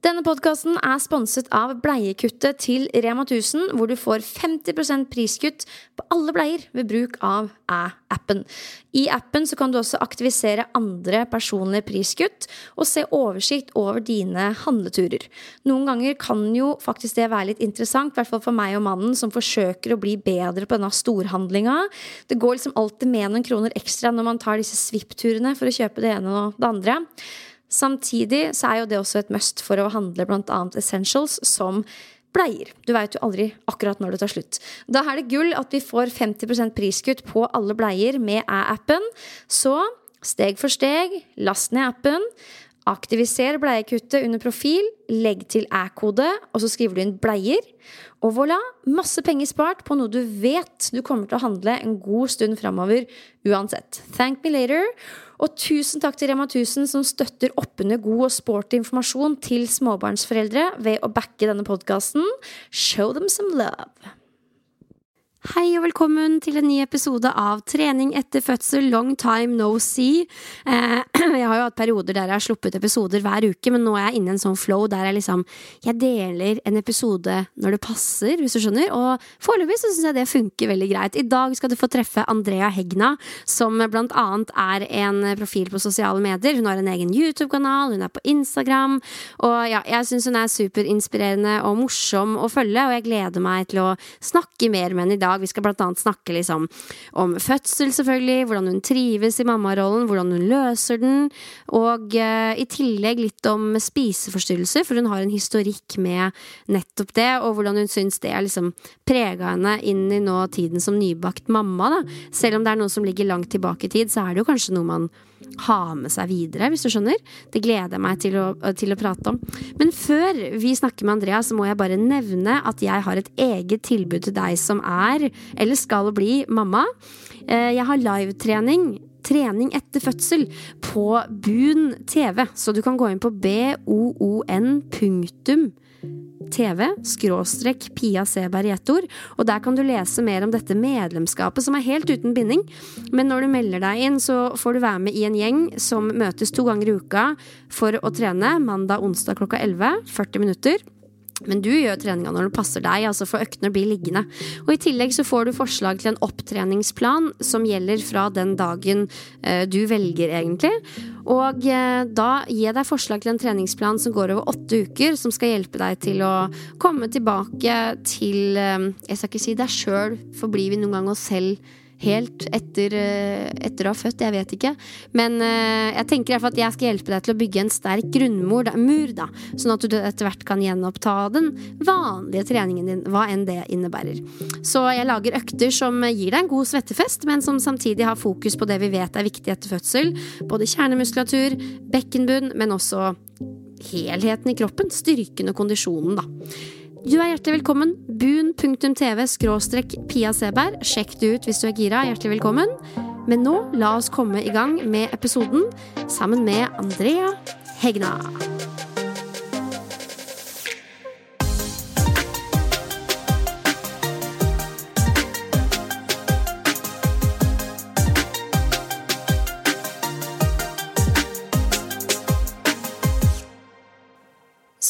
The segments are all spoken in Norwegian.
Denne podkasten er sponset av Bleiekuttet til Rema 1000, hvor du får 50% priskutt på alle bleier ved bruk av Æ-appen. I appen kan du også aktivisere andre personlige priskutt og se oversikt over dine handleturer. Noen ganger kan jo faktisk det være litt interessant, i hvert fall for meg og mannen som forsøker å bli bedre på denne storhandlinga. Det går liksom alltid med noen kroner ekstra når man tar disse svippturene for å kjøpe det ene og det andre. Samtidig så er jo det også et must for å handle bl.a. essentials som bleier. Du veit jo aldri akkurat når det tar slutt. Da er det gull at vi får 50% priskutt på alle bleier med æ-appen. Så steg for steg, last ned appen. Aktiviser bleiekuttet under profil, legg til æ-kode, og så skriver du inn bleier. Og voilà! Masse penger spart på noe du vet du kommer til å handle en god stund framover uansett. Thank me later. Og tusen takk til Rema 1000 som støtter oppunder god og sporty informasjon til småbarnsforeldre ved å backe denne podkasten. Show them some love. Hei og velkommen til en ny episode av Trening etter fødsel, long time no see. Eh, jeg har jo hatt perioder der jeg har sluppet episoder hver uke, men nå er jeg inne i en sånn flow der jeg liksom Jeg deler en episode når det passer, hvis du skjønner. Og foreløpig så syns jeg det funker veldig greit. I dag skal du få treffe Andrea Hegna, som blant annet er en profil på sosiale medier. Hun har en egen YouTube-kanal, hun er på Instagram. Og ja, jeg syns hun er superinspirerende og morsom å følge, og jeg gleder meg til å snakke mer med henne i dag dag. Vi skal blant annet snakke liksom om fødsel, selvfølgelig, hvordan hun trives i mammarollen, hvordan hun løser den, og uh, i tillegg litt om spiseforstyrrelser, for hun har en historikk med nettopp det, og hvordan hun syns det er liksom prega henne inn i nå tiden som nybakt mamma, da. Selv om det er noe som ligger langt tilbake i tid, så er det jo kanskje noe man ha med seg videre, hvis du skjønner. Det gleder jeg meg til å, til å, prate om. Men før vi snakker med Andrea, så må jeg bare nevne at jeg har et eget tilbud til deg som er, eller skal bli, mamma. Eh, jeg har livetrening trening etter fødsel på Boon TV. Så du kan gå inn på boon.no TV, skråstrek Pia Seberg i ett ord, og der kan du lese mer om dette medlemskapet, som er helt uten binding. Men når du melder deg inn, så får du være med i en gjeng som møtes to ganger i uka for å trene mandag, onsdag klokka 11, 40 minutter. Men du gjør treninga når det passer deg, altså for øktene blir liggende. Og I tillegg så får du forslag til en opptreningsplan som gjelder fra den dagen eh, du velger, egentlig. Og eh, da gir jeg deg forslag til en treningsplan som går over åtte uker, som skal hjelpe deg til å komme tilbake til eh, Jeg skal ikke si deg sjøl, for blir vi noen gang oss selv helt etter, eh, etter å ha født. Jeg vet ikke. Men uh, jeg tenker i hvert fall at jeg skal hjelpe deg til å bygge en sterk grunnmur, da, mur, da, sånn at du etter hvert kan gjenoppta den vanlige treningen din, hva enn det innebærer. Så jeg lager økter som gir deg en god svettefest, men som samtidig har fokus på det vi vet er viktig etter fødsel. Både kjernemuskulatur, bekkenbunn, men også helheten i kroppen. Styrken og kondisjonen, da. Du er hjertelig velkommen. Boon.tv skråstrekk Pia Seberg. Sjekk det ut hvis du er gira. Hjertelig velkommen. Men nå, la oss komme i gang med episoden sammen med Andrea Hegna.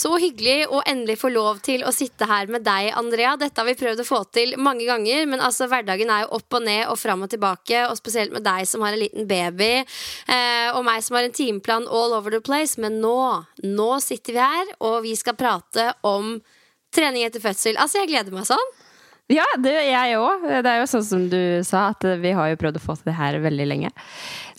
Så hyggelig å endelig få lov til å sitte her med deg, Andrea. Dette har vi prøvd å få til mange ganger, men altså hverdagen er jo opp og ned og fram og tilbake. Og spesielt med deg som har en liten baby, eh, og meg som har en timeplan all over the place. Men nå, nå sitter vi her, og vi skal prate om trening etter fødsel. Altså, jeg gleder meg sånn. Ja, det, jeg òg. Det er jo sånn som du sa, at vi har jo prøvd å få til det her veldig lenge.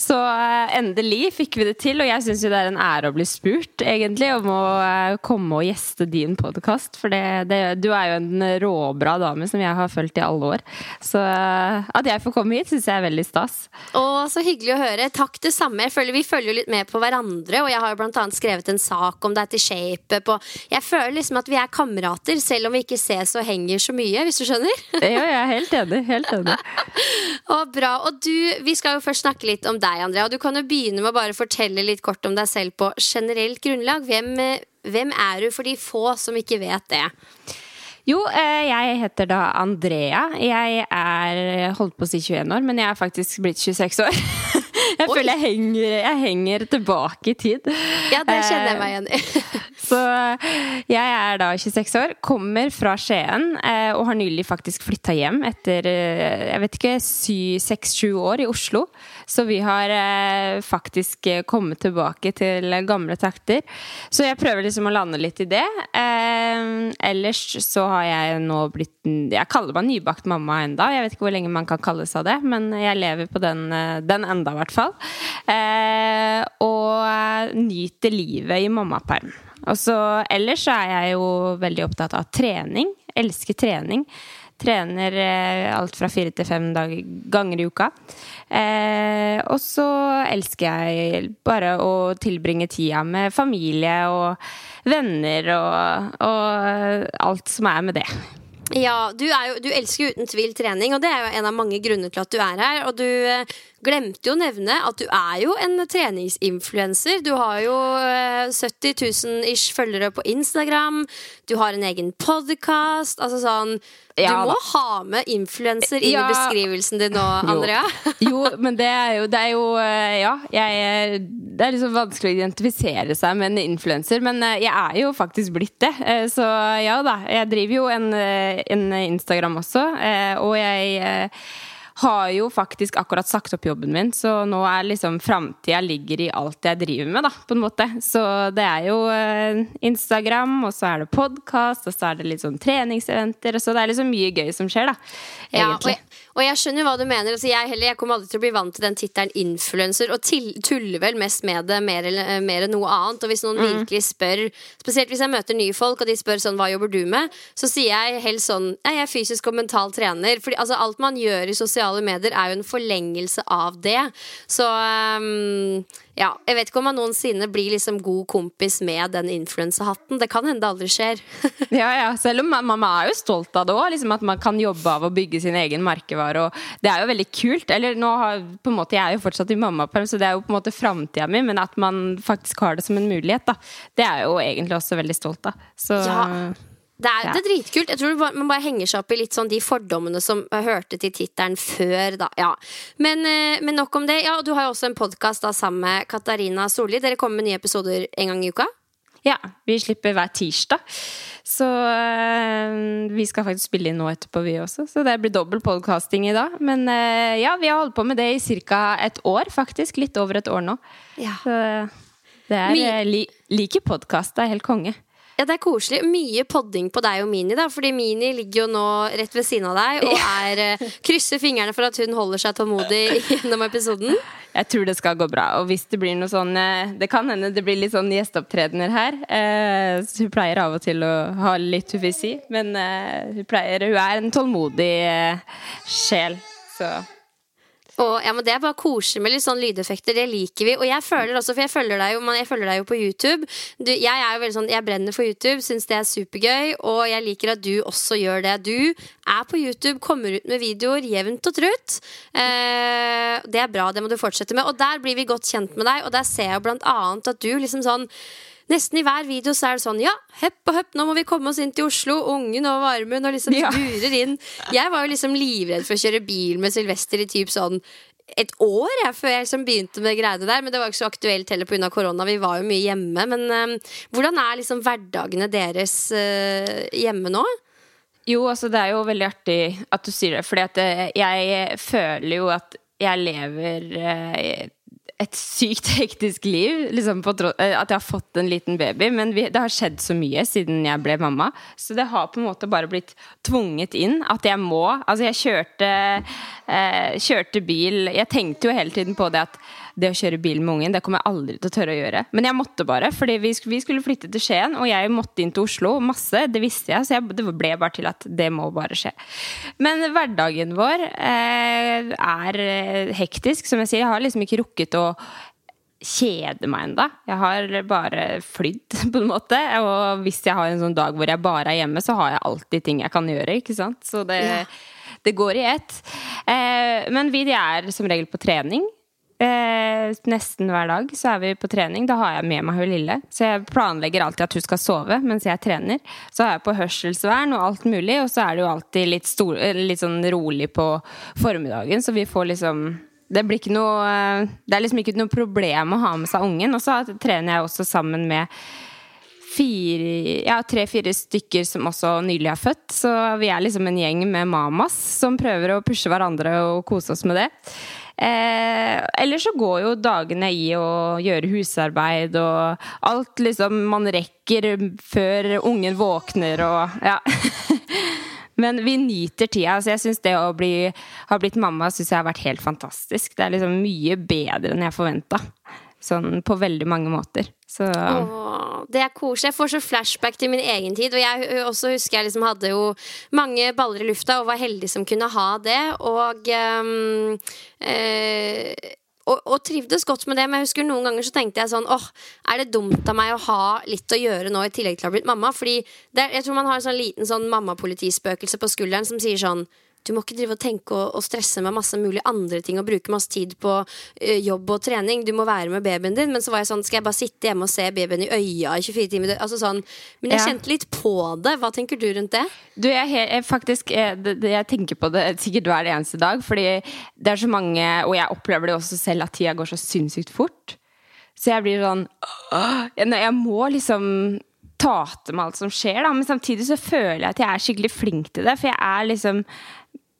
Så uh, endelig fikk vi det til, og jeg syns jo det er en ære å bli spurt, egentlig, om å uh, komme og gjeste din podkast. For det, det, du er jo en råbra dame som jeg har fulgt i alle år. Så uh, at jeg får komme hit, syns jeg er veldig stas. Å, så hyggelig å høre. Takk det samme. Jeg føler Vi følger jo litt med på hverandre, og jeg har jo blant annet skrevet en sak om deg til Shape. På. Jeg føler liksom at vi er kamerater, selv om vi ikke ses og henger så mye, hvis du skjønner? ja, jeg er helt enig. Helt enig. og bra. Og du, vi skal jo først snakke litt om deg Andrea. Du kan jo begynne med å bare fortelle litt kort om deg selv på generelt grunnlag. Hvem, hvem er du for de få som ikke vet det? Jo, eh, jeg heter da Andrea. Jeg er holdt på å si 21 år, men jeg er faktisk blitt 26 år. Jeg Oi. føler jeg henger, jeg henger, tilbake i tid. Ja, det kjenner jeg meg igjen i. Så jeg er da 26 år, kommer fra Skien eh, og har nylig faktisk flytta hjem etter eh, jeg vet ikke, seks-sju år i Oslo. Så vi har eh, faktisk kommet tilbake til gamle takter. Så jeg prøver liksom å lande litt i det. ellers så har jeg nå blitt Jeg kaller meg nybakt mamma enda. Jeg vet ikke hvor lenge man kan kalle seg det, men jeg lever på den, den enda, i hvert fall. og nyter livet i mammaperm. Og så ellers så er jeg jo veldig opptatt av trening. Elsker trening. Trener eh, alt fra fire til fem ganger i uka. Eh, og så elsker jeg bare å tilbringe tida med familie og venner og, og alt som er med det. Ja, du, jo, du, elsker uten tvil trening, og det er jo en av mange grunner til at du er her. Og du eh, glemte jo å nevne at du er jo en treningsinfluenser. Du har jo 70 000 ish følgere på Instagram. Du har en egen podkast. Altså sånn Du ja, må ha med influenser inn ja. i beskrivelsen din nå, Andrea. Jo, jo men det er jo, det er jo eh, Ja, jeg, det er liksom vanskelig å identifisere seg med en influenser, men eh, jeg er jo faktisk blitt det. Så ja da. Jeg driver jo en en Instagram også, eh, og jeg eh, har jo faktisk akkurat sagt opp jobben min, så nå er liksom framtida ligger i alt jeg driver med, da, på en måte. Så det er jo eh, Instagram, og så er det podkast, og så er det litt sånn treningseventer, og så det er liksom mye gøy som skjer, da. Egentlig. Ja, og jeg skjønner hva du mener. Altså, jeg, heller, jeg, kommer aldri til å bli vant til den tittelen influenser, og til, tuller vel mest med det mer, eller, mer enn noe annet. Og hvis noen mm. virkelig spør, spesielt hvis jeg møter nye folk, og de spør sånn hva jobber du med, så sier jeg helst sånn jeg er fysisk og mental trener. Fordi altså, alt man gjør i sosiale medier, er jo en forlengelse av det. Så um, ja, jeg vet ikke om man noensinne blir liksom god kompis med den influensehatten. Det kan hende det aldri skjer. ja, ja, selv om man, man, er jo stolt av det òg. Liksom at man kan jobbe av å bygge sin egen merkevare. Og det er jo veldig kult. Eller nå har, på en måte, Jeg er jo fortsatt i mammaperm, så det er jo på en måte framtida mi. Men at man faktisk har det som en mulighet, da. Det er jeg jo egentlig også veldig stolt av. Så ja. Det er, ja. det er, dritkult. Jeg tror man bare henger seg opp i litt sånn de fordommene som hørte til tittelen før, da. Ja. Men, eh, men, nok om det. Ja, du har jo også en podkast sammen med Katarina Solli. Dere kommer med nye episoder en gang i uka? Ja, vi slipper hver tirsdag. Så øh, vi skal faktisk spille inn nå etterpå, vi også. Så det blir dobbel podkasting i dag. Men øh, ja, vi har holdt på med det i ca. et år, faktisk. Litt over et år nå. Ja. Så det er My li, Liker podkast. Det er helt konge. Ja, det er koselig. Mye podding på deg og Mini, da. Fordi Mini ligger jo nå rett ved siden av deg og er, uh, krysser fingrene for at hun holder seg tålmodig gjennom episoden. Jeg tror det skal gå bra. Og hvis det blir noe sånn eh, Det kan hende det blir litt sånn gjesteopptredener her. Eh, hun pleier av og til å ha litt hufisi, men eh, hun pleier Hun er en tålmodig sjel, så og, ja, men Det er bare koselig med litt sånn lydeffekter. Det liker vi. Og jeg føler også, for jeg følger deg jo, jeg følger deg jo på YouTube. Du, jeg er jo veldig sånn, jeg brenner for YouTube, syns det er supergøy. Og jeg liker at du også gjør det. Du er på YouTube, kommer ut med videoer jevnt og trutt. Eh, det er bra, det må du fortsette med. Og der blir vi godt kjent med deg, og der ser jeg blant annet at du liksom sånn Nesten i hver video så er det sånn Ja, hepp og hepp, nå må vi komme oss inn til Oslo. Ungen og varmen og liksom ja. durer inn. Jeg var jo liksom livredd for å kjøre bil med Sylvester i typ sånn et år jeg, før jeg liksom begynte med greiene der. Men det var ikke så aktuelt heller pga. korona. Vi var jo mye hjemme. Men um, hvordan er liksom hverdagene deres uh, hjemme nå? Jo, altså det er jo veldig artig at du sier det. For jeg føler jo at jeg lever uh, et sykt hektisk liv. Liksom eh, at jeg har fått en liten baby. Men vi, det har skjedd så mye siden jeg ble mamma. Så det har på en måte bare blitt tvunget inn at jeg må. Altså, jeg kjørte, eh, kjørte bil Jeg tenkte jo hele tiden på det at det å kjøre bil med ungen, det kommer jeg aldri til å tørre å gjøre. Men jeg måtte bare, fordi vi, vi skulle flytte til Skien, og jeg måtte inn til Oslo masse. Det visste jeg, så jeg, det ble bare til at det må bare skje. Men hverdagen vår eh, er eh, hektisk. Som jeg sier, jeg har liksom ikke rukket å kjede meg enda. Jeg har bare flydd, på en måte. Og hvis jeg har en sånn dag hvor jeg bare er hjemme, så har jeg alltid ting jeg kan gjøre. ikke sant? Så det, ja. det går i ett. Eh, men vi er som regel på trening. Eh, nesten hver dag så er vi på trening. Da har jeg med meg hun lille. Så jeg planlegger alltid at hun skal sove mens jeg trener. Så har jeg på hørselsvern og alt mulig, og så er det jo alltid litt, stor, litt sånn rolig på formiddagen, så vi får liksom det, blir ikke noe, det er liksom ikke noe problem å ha med seg ungen. Og så trener jeg også sammen med fire, ja, tre-fire stykker som også nylig har født. Så vi er liksom en gjeng med mamas som prøver å pushe hverandre og kose oss med det. Eh, eller så går jo dagene i å gjøre husarbeid og alt liksom man rekker før ungen våkner og ja. Men vi nyter tida. Så jeg synes Det å bli, ha blitt mamma synes jeg har vært helt fantastisk. Det er liksom mye bedre enn jeg forventa. Sånn på veldig mange måter. Så Åh, det er koselig. Jeg får så flashback til min egen tid. Og jeg også husker jeg liksom hadde jo mange baller i lufta og var heldig som kunne ha det. Og um, eh, og, og, trivdes godt med det, men jeg husker noen ganger så tenkte jeg sånn åh, er det dumt av meg å ha litt å gjøre nå i tillegg til å ha blitt mamma? Fordi det, jeg tror man har en sånn liten sånn mammapolitispøkelse på skulderen som sier sånn du må ikke drive og tenke og, og, stresse med masse mulig andre ting og bruke masse tid på ø, jobb og trening. Du må være med babyen din. Men så var jeg sånn, skal jeg bare sitte hjemme og se babyen i øya i 24 timer? Altså sånn, men jeg ja. kjente litt på det. Hva tenker du rundt det? Du, jeg, jeg faktisk, jeg, jeg, tenker på det sikkert hver eneste dag. Fordi det er så mange, og jeg opplever det også selv, at tida går så sinnssykt fort. Så jeg blir sånn Jeg må liksom ta til meg alt som skjer, da. Men samtidig så føler jeg at jeg er skikkelig flink til det. For jeg er liksom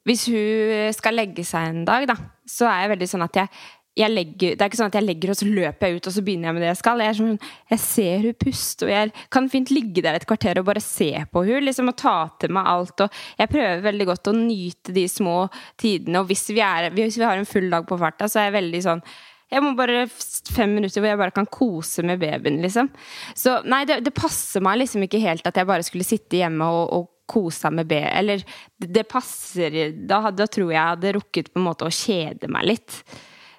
hvis hun skal legge seg en dag, da, så er jeg veldig sånn at jeg, jeg legger, Det er ikke sånn at jeg legger og så løper jeg ut og så begynner jeg med det jeg skal. Jeg, sånn, jeg ser hun puste, og jeg kan fint ligge der et kvarter og bare se på hun, liksom, og ta til meg alt. Og jeg prøver veldig godt å nyte de små tidene. Og hvis vi, er, hvis vi har en full dag på farta, så er jeg veldig sånn jeg må bare fem minutter hvor jeg bare kan kose med babyen, liksom. Så nei, det, det passer meg liksom ikke helt at jeg bare skulle sitte hjemme og, og kosa med B. Eller det passer da, da, tror jeg jeg hadde rukket på en måte å kjede meg litt.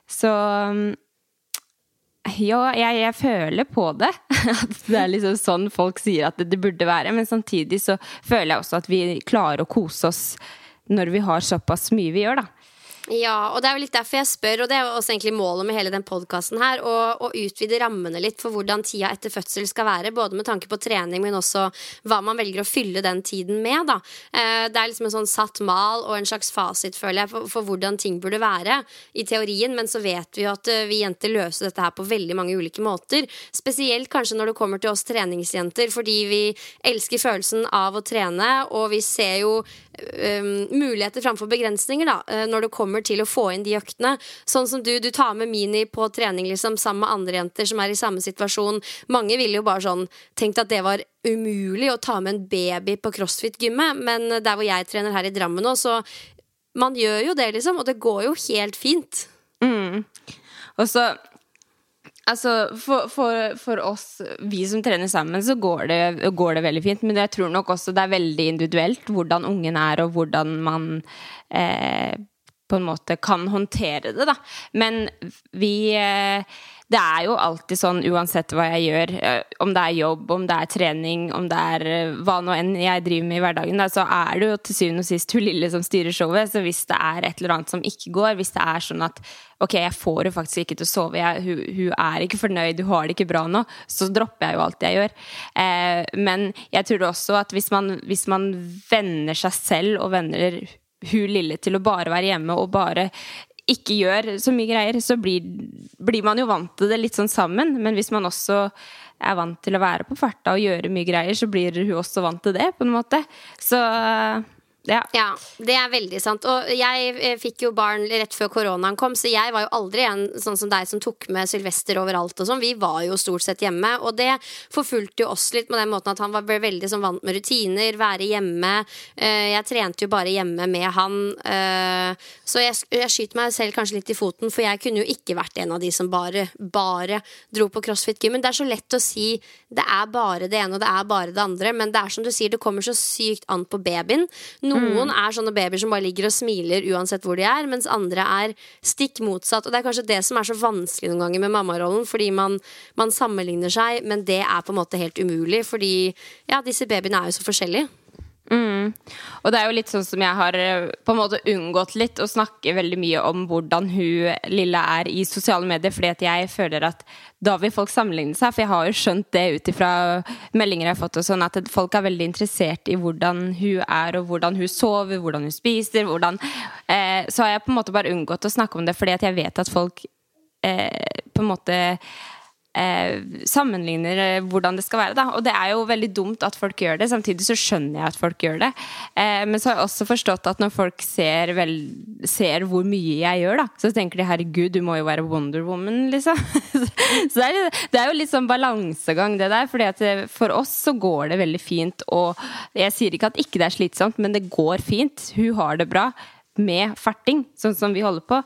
Så ja, jeg, jeg føler på det. At det er liksom sånn folk sier at det, det burde være. Men samtidig så føler jeg også at vi klarer å kose oss når vi har såpass mye vi gjør, da. Ja, og det er jo litt derfor jeg spør, og det er jo også egentlig målet med hele den podkasten her, å, utvide rammene litt for hvordan tida etter fødsel skal være, både med tanke på trening, men også hva man velger å fylle den tiden med, da. Eh, det er liksom en sånn satt mal og en slags fasit, føler jeg, for, for, hvordan ting burde være i teorien, men så vet vi jo at eh, vi jenter løser dette her på veldig mange ulike måter. Spesielt kanskje når det kommer til oss treningsjenter, fordi vi elsker følelsen av å trene, og vi ser jo um, muligheter framfor begrensninger da, når det kommer til å få inn de øktene. Sånn som du, du tar med Mini på trening liksom, sammen med andre jenter som er i samme situasjon. Mange ville jo bare sånn tenkt at det var umulig å ta med en baby på crossfit-gymmet, men der hvor jeg trener her i Drammen nå, så man gjør jo det, liksom, og det går jo helt fint. Mm. Og så Altså, for, for, for, oss, vi som trener sammen, så går det, går det, veldig fint. Men jeg tror nok også det er veldig individuelt hvordan ungen er, og hvordan man eh, på en måte kan håndtere det, da. Men vi eh, det er jo alltid sånn uansett hva jeg gjør, eh, om det er jobb, om det er trening, om det er eh, hva nå enn jeg driver med i hverdagen, da, så er det jo til syvende og sist hun lille som styrer showet. Så hvis det er et eller annet som ikke går, hvis det er sånn at ok, jeg får henne faktisk ikke til å sove, jeg, hun, hun, er ikke fornøyd, hun har det ikke bra nå, så dropper jeg jo alt jeg gjør. Eh, men jeg tror også at hvis man, hvis man venner seg selv og venner hun lille til å bare være hjemme og bare ikke gjør så mye greier, så blir, blir, man jo vant til det litt sånn sammen. Men hvis man også er vant til å være på farta og gjøre mye greier, så blir hun også vant til det, på en måte. Så ja. ja. det er veldig sant. Og jeg eh, fikk jo barn rett før koronaen kom, så jeg var jo aldri en sånn som deg som tok med Sylvester overalt og sånn. Vi var jo stort sett hjemme, og det forfulgte jo oss litt med den måten at han ble veldig sånn vant med rutiner, være hjemme. Eh, jeg trente jo bare hjemme med han, eh, så jeg, jeg skyter meg selv kanskje litt i foten, for jeg kunne jo ikke vært en av de som bare, bare dro på crossfit-gymmen. Det er så lett å si det er bare det ene og det er bare det andre, men det er som du sier, det kommer så sykt an på babyen. Noen mm. er sånne babyer som bare ligger og smiler uansett hvor de er, mens andre er stikk motsatt. Og det er kanskje det som er så vanskelig noen ganger med mammarollen, fordi man, man sammenligner seg, men det er på en måte helt umulig, fordi ja, disse babyene er jo så forskjellige. Mm. Og det er jo litt sånn som jeg har eh, på en måte unngått litt å snakke veldig mye om hvordan hun lille er i sosiale medier, fordi at jeg føler at da vil folk sammenligne seg. For jeg har jo skjønt det ut ifra meldinger jeg har fått, og sånn at folk er veldig interessert i hvordan hun er, og hvordan hun sover, hvordan hun spiser, hvordan eh, Så har jeg på en måte bare unngått å snakke om det, fordi at jeg vet at folk eh, på en måte eh, sammenligner eh, hvordan det skal være. Da. Og det er jo veldig dumt at folk gjør det. Samtidig så skjønner jeg at folk gjør det. Eh, men så har jeg også forstått at når folk ser, vel, ser hvor mye jeg gjør, da, så tenker de herregud, du må jo være Wonder Woman, liksom. så det er, det er, jo litt sånn balansegang, det der. fordi at eh, for oss så går det veldig fint. Og jeg sier ikke at ikke det er slitsomt, men det går fint. Hun har det bra med farting, sånn som vi holder på.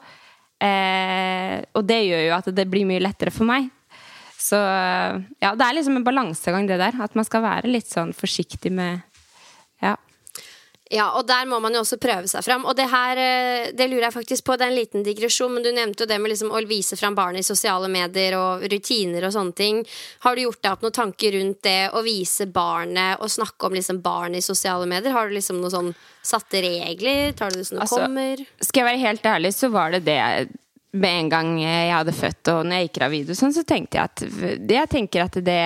Eh, og det gjør jo at det blir mye lettere for meg. Så ja, det er liksom en balansegang, det der. At man skal være litt sånn forsiktig med Ja. Ja, og der må man jo også prøve seg fram. Og det her, eh, det lurer jeg faktisk på, det er en liten digresjon, men du nevnte jo det med liksom å vise fram barnet i sosiale medier og rutiner og sånne ting. Har du gjort deg opp noen tanker rundt det å vise barnet og snakke om liksom barn i sosiale medier? Har du liksom noen sånn satte regler? Tar du det som det altså, kommer? Skal jeg være helt ærlig, så var det det med en gang jeg hadde født og når jeg gikk gravid, sånn, så tenkte jeg at jeg tenker at det,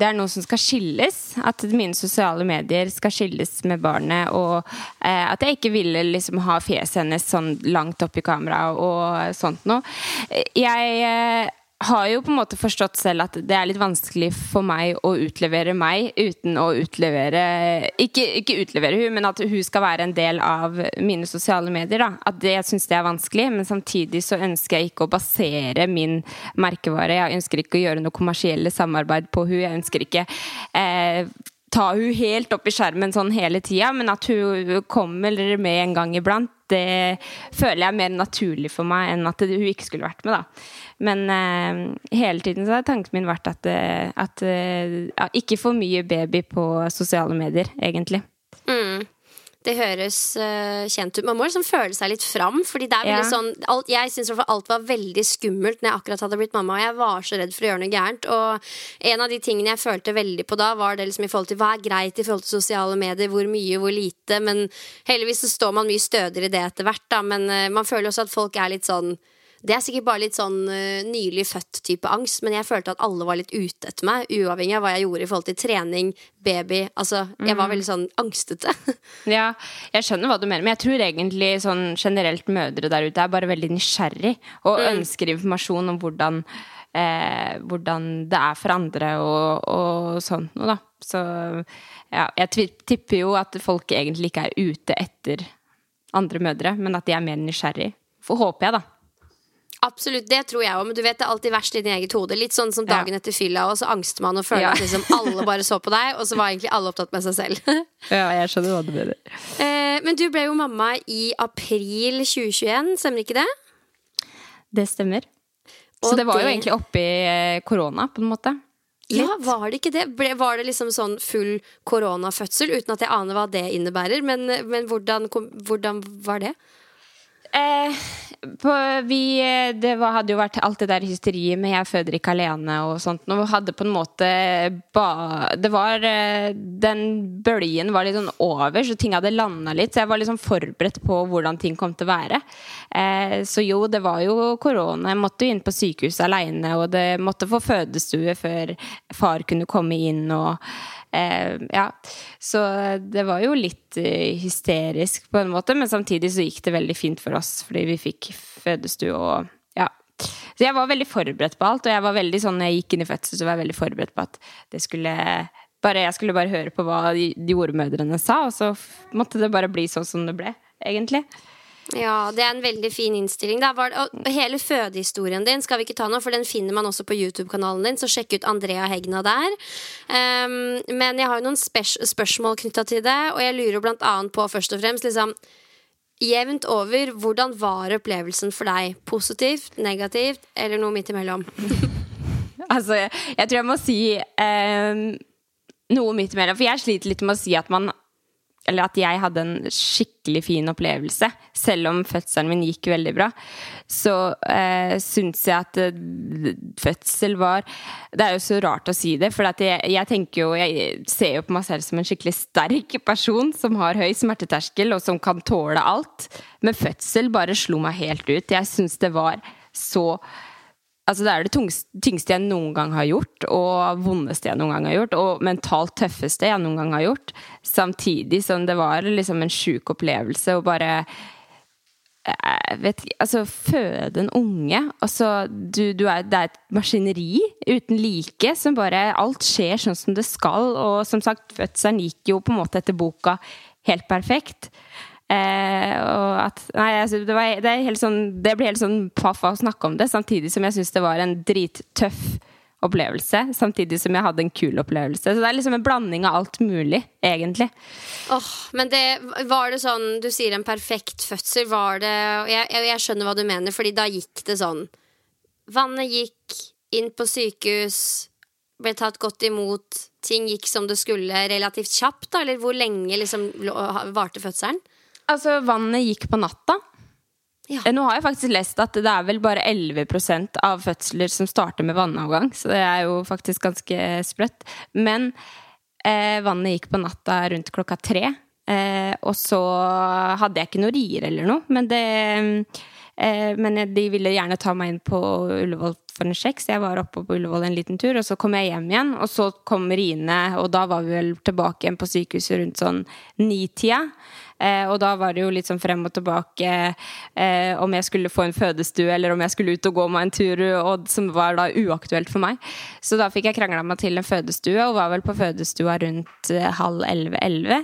det, er noe som skal skilles. At mine sosiale medier skal skilles med barnet. Og eh, at jeg ikke ville liksom ha fjeset hennes sånn langt opp i kamera og sånt noe. Jeg eh, har jo på en måte forstått selv at det er litt vanskelig for meg å utlevere meg uten å utlevere Ikke, ikke utlevere hun, men at hun skal være en del av mine sosiale medier. Da. At det, jeg syns det er vanskelig, men samtidig så ønsker jeg ikke å basere min merkevare. Jeg ønsker ikke å gjøre noe kommersielle samarbeid på hun. Jeg ønsker ikke eh, ta hun helt opp i skjermen sånn hele tida, men at hun kommer med en gang iblant, det føler jeg er mer naturlig for meg enn at hun ikke skulle vært med, da. Men uh, hele tiden så har tanken min vært at, uh, at uh, ja, ikke for mye baby på sosiale medier, egentlig. Mm. Det høres uh, kjent ut. Man må liksom føle seg litt fram. Fordi det er ja. sånn alt, Jeg syns alt var veldig skummelt når jeg akkurat hadde blitt mamma. Og jeg var så redd for å gjøre noe gærent. Og en av de tingene jeg følte veldig på da, var det liksom i forhold til hva er greit i forhold til sosiale medier. Hvor mye, hvor lite. Men heldigvis så står man mye stødigere i det etter hvert, da. Men uh, man føler også at folk er litt sånn det er sikkert bare litt sånn uh, nylig født-type angst, men jeg følte at alle var litt ute etter meg, uavhengig av hva jeg gjorde i forhold til trening, baby Altså, jeg var mhm. veldig sånn angstete. ja, jeg skjønner hva du mener, men jeg tror egentlig sånn generelt mødre der ute er bare veldig nysgjerrig og mm. ønsker informasjon om hvordan eh, hvordan det er for andre og, og sånt noe, da. Så ja, jeg tipper jo at folk egentlig ikke er ute etter andre mødre, men at de er mer nysgjerrig. For håper jeg, da. Absolutt, det tror jeg òg, men du vet det er alltid verst i ditt eget hode. Litt sånn som dagen etter fylla, og så angster man og føler ja. at liksom alle bare så på deg, og så var egentlig alle opptatt med seg selv. ja, jeg skjønner hva du mener. Eh, men du ble jo mamma i april 2021, stemmer ikke det? Det stemmer. så det var det... jo egentlig oppi eh, korona, på en måte. Litt. Ja, var det ikke det? Var det liksom sånn full koronafødsel, uten at jeg aner hva det innebærer? Men, men hvordan, hvordan var det? Eh, på, vi, det var, hadde jo vært alt det der hysteriet med 'jeg føder ikke alene' og sånt. Og hadde på en måte ba, Det var eh, Den bølgen var litt sånn over, så ting hadde landa litt. Så jeg var liksom forberedt på hvordan ting kom til å være. Eh, så jo, det var jo korona. Jeg måtte jo inn på sykehuset aleine, og det måtte få fødestue før far kunne komme inn. og Eh, ja. Så det var jo litt eh, hysterisk på en måte, men samtidig så gikk det veldig fint for oss fordi vi fikk fødestue og ja. Så jeg var veldig forberedt på alt, og jeg var veldig sånn, når jeg gikk inn i fødsel, så var jeg veldig forberedt på at det skulle bare, jeg skulle bare høre på hva de, jordmødrene sa, og så måtte det bare bli sånn som det ble, egentlig. Ja, det er en veldig fin innstilling. Var, og hele fødehistorien din skal vi ikke ta nå, for den finner man også på YouTube-kanalen din, så sjekk ut Andrea Hegna der. Um, men jeg har jo noen spørsmål knytta til det, og jeg lurer blant annet på først og fremst liksom Jevnt over, hvordan var opplevelsen for deg? Positivt, negativt eller noe midt imellom? altså, jeg, jeg, tror jeg må si um, noe midt imellom. For jeg sliter litt med å si at man eller at jeg hadde en skikkelig fin opplevelse, selv om fødselen min gikk veldig bra, så eh, syns jeg at eh, fødsel var Det er jo så rart å si det, for jeg, jeg, tenker jo Jeg ser jo på meg selv som en skikkelig sterk person som har høy smerteterskel, og som kan tåle alt. Men fødsel bare slo meg helt ut. Jeg syns det var så Altså, det er det tyngste jeg noen gang har gjort, og vondeste jeg noen gang har gjort, og mentalt tøffeste jeg noen gang har gjort. Samtidig som det var liksom en sjuk opplevelse å bare jeg vet altså Føde en unge altså, du, du er, Det er et maskineri uten like som bare Alt skjer sånn som det skal. Og som sagt, fødselen gikk jo på en måte etter boka helt perfekt. Eh, og at Nei, altså, det, var, det, helt sånn, det blir helt sånn paff av å snakke om det, samtidig som jeg syns det var en drittøff opplevelse, samtidig som jeg hadde en kul opplevelse. Så det er liksom en blanding av alt mulig, egentlig. Oh, men det, var det sånn Du sier en perfekt fødsel. Var det jeg, jeg, jeg skjønner hva du mener, fordi da gikk det sånn Vannet gikk inn på sykehus, ble tatt godt imot, ting gikk som det skulle relativt kjapt, da? Eller hvor lenge liksom varte fødselen? Altså, vannet gikk på natta. Ja. Eh, nå har jeg faktisk lest at det er vel bare 11% av fødsler som starter med vannavgang, så det er jo faktisk ganske sprøtt. Men eh, vannet gikk på natta rundt klokka tre. Eh, og så hadde jeg ikke noe rier eller noe, men det eh, Men de ville gjerne ta meg inn på Ullevål for en sjekk, så jeg var oppe på Ullevål en liten tur. Og så kom jeg hjem igjen, og så kom riene, og da var vi vel tilbake igjen på sykehuset rundt sånn nitida. Eh, og da var det jo litt sånn frem og tilbake eh, om jeg skulle få en fødestue, eller om jeg skulle ut og gå meg en tur, og, som var da uaktuelt for meg. Så da fikk jeg krangla meg til en fødestue, og var vel på fødestua rundt eh, halv elleve-elleve.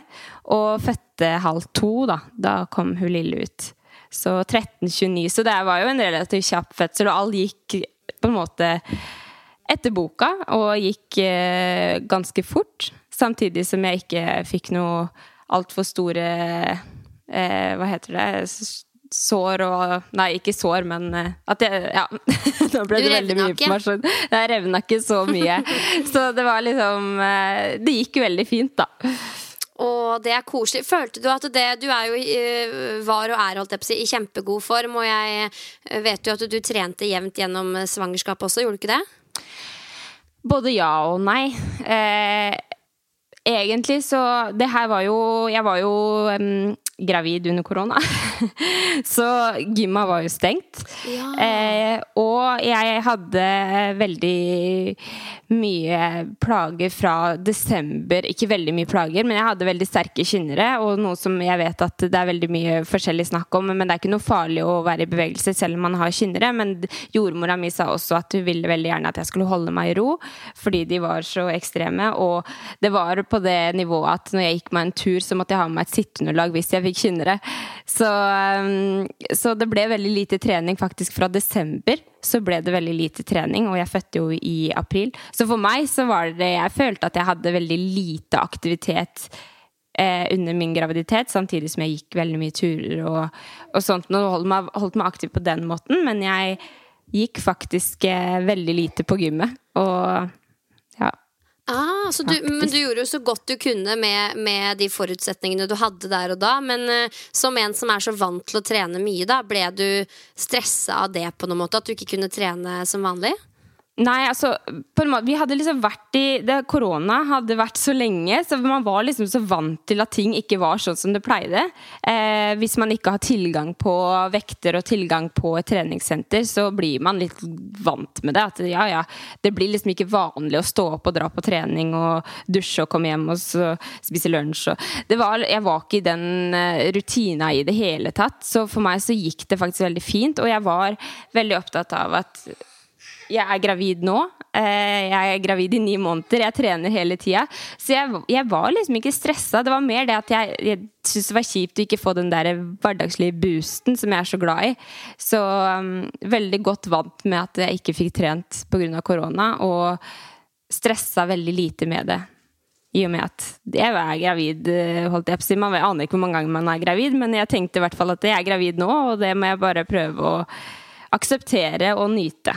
Og fødte halv to, da. Da kom hun lille ut. Så 13.29. Så det var jo en relativt kjapp fødsel, og alt gikk på en måte etter boka, og gikk ganske fort. Samtidig som jeg ikke fikk noe altfor store eh, Hva heter det? Sår og Nei, ikke sår, men eh, at jeg Ja. Nå ble det veldig mye informasjon. Jeg revna ikke så mye. Så det var liksom eh, Det gikk veldig fint, da. Og det er koselig. Følte du at det Du er jo eh, var og er holdt jeg på å si, i kjempegod form, og jeg vet jo at du trente jevnt gjennom svangerskapet også, gjorde du ikke det? Både ja og nei. Eh, egentlig så Det her var jo Jeg var jo um, gravid under korona. så gymma var jo stengt. Ja. Eh, og jeg hadde veldig mye plager fra desember. Ikke veldig mye plager, men jeg hadde veldig sterke kynnere. Og noe som jeg vet at det er veldig mye forskjellig snakk om. Men det er ikke noe farlig å være i bevegelse selv om man har kynnere. Men jordmora mi sa også at hun ville veldig gjerne at jeg skulle holde meg i ro, fordi de var så ekstreme. Og det var på det nivået at når jeg gikk meg en tur, så måtte jeg ha med meg et sitteunderlag hvis jeg fikk kynnere. Så, um, så det ble veldig lite trening faktisk fra desember så ble det veldig lite trening, og jeg fødte jo i april. Så for meg så var det Jeg følte at jeg hadde veldig lite aktivitet eh, under min graviditet, samtidig som jeg gikk veldig mye turer og, og sånt. Og holdt meg, holdt meg aktiv på den måten, men jeg gikk faktisk eh, veldig lite på gymmet. Og Ah, du, men du gjorde jo så godt du kunne med, med, de forutsetningene du hadde der og da. Men uh, som en som er så vant til å trene mye, da, ble du stressa av det på noen måte? At du ikke kunne trene som vanlig? Nei, altså måte, Vi hadde liksom vært i det, Korona hadde vært så lenge, så man var liksom så vant til at ting ikke var sånn som det pleide. Eh, hvis man ikke har tilgang på vekter og tilgang på et treningssenter, så blir man litt vant med det. At ja, ja, det blir liksom ikke vanlig å stå opp og dra på trening og dusje og komme hjem og spise lunsj. Var, jeg var ikke i den uh, rutina i det hele tatt, så for meg så gikk det faktisk veldig fint. Og jeg var veldig opptatt av at jeg er gravid nå. Eh, jeg er gravid i ni måneder. Jeg trener hele tida. Så jeg, jeg, var liksom ikke stressa. Det var mer det at jeg, jeg syntes det var kjipt å ikke få den der hverdagslige boosten som jeg er så glad i. Så um, veldig godt vant med at jeg ikke fikk trent pga. korona, og stressa veldig lite med det. I og med at jeg er gravid, eh, holdt jeg på å si. Man aner ikke hvor mange ganger man er gravid, men jeg tenkte i hvert fall at jeg er gravid nå, og det må jeg bare prøve å akseptere og nyte.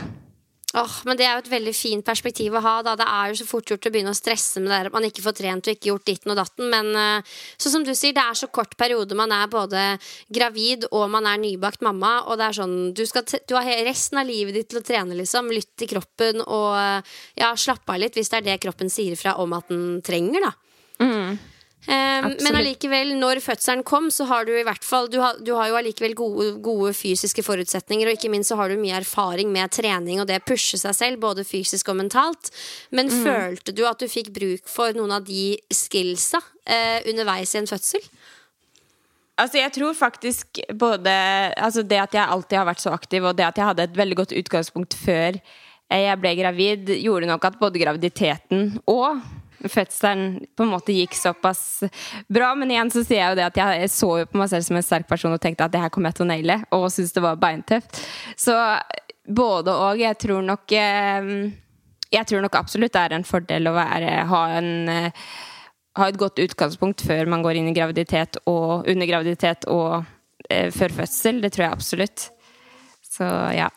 Oh, men Det er jo et veldig fint perspektiv å ha. Da. Det er jo så fort gjort å begynne å stresse med det at man ikke får trent og ikke gjort ditten og datten. Men uh, så som du sier, det er så kort periode man er både gravid og man er nybakt mamma. Og det er sånn, du, skal du har resten av livet ditt til å trene, liksom. Lytt til kroppen og uh, ja, slapp av litt hvis det er det kroppen sier fra om at den trenger. da. Mm. Um, men allikevel, når fødselen kom, så har du i hvert fall Du har, du har jo allikevel gode, gode, fysiske forutsetninger, og ikke minst så har du mye erfaring med trening og det pushe seg selv, både fysisk og mentalt. Men mm. følte du at du fikk bruk for noen av de skillsa uh, underveis i en fødsel? Altså, jeg tror faktisk både altså Det at jeg alltid har vært så aktiv, og det at jeg hadde et veldig godt utgangspunkt før jeg ble gravid, gjorde nok at både graviditeten og fødselen på en måte gikk såpass bra. Men igjen så sier jeg jo det at jeg så jo på meg selv som en sterk person og tenkte at det her kommer jeg til å naile, og syntes det var beintøft. Så både og. Jeg tror nok eh, Jeg tror nok absolutt det er en fordel å være, ha en eh, ha et godt utgangspunkt før man går inn i graviditet og under graviditet og eh, før fødsel. Det tror jeg absolutt. Så ja.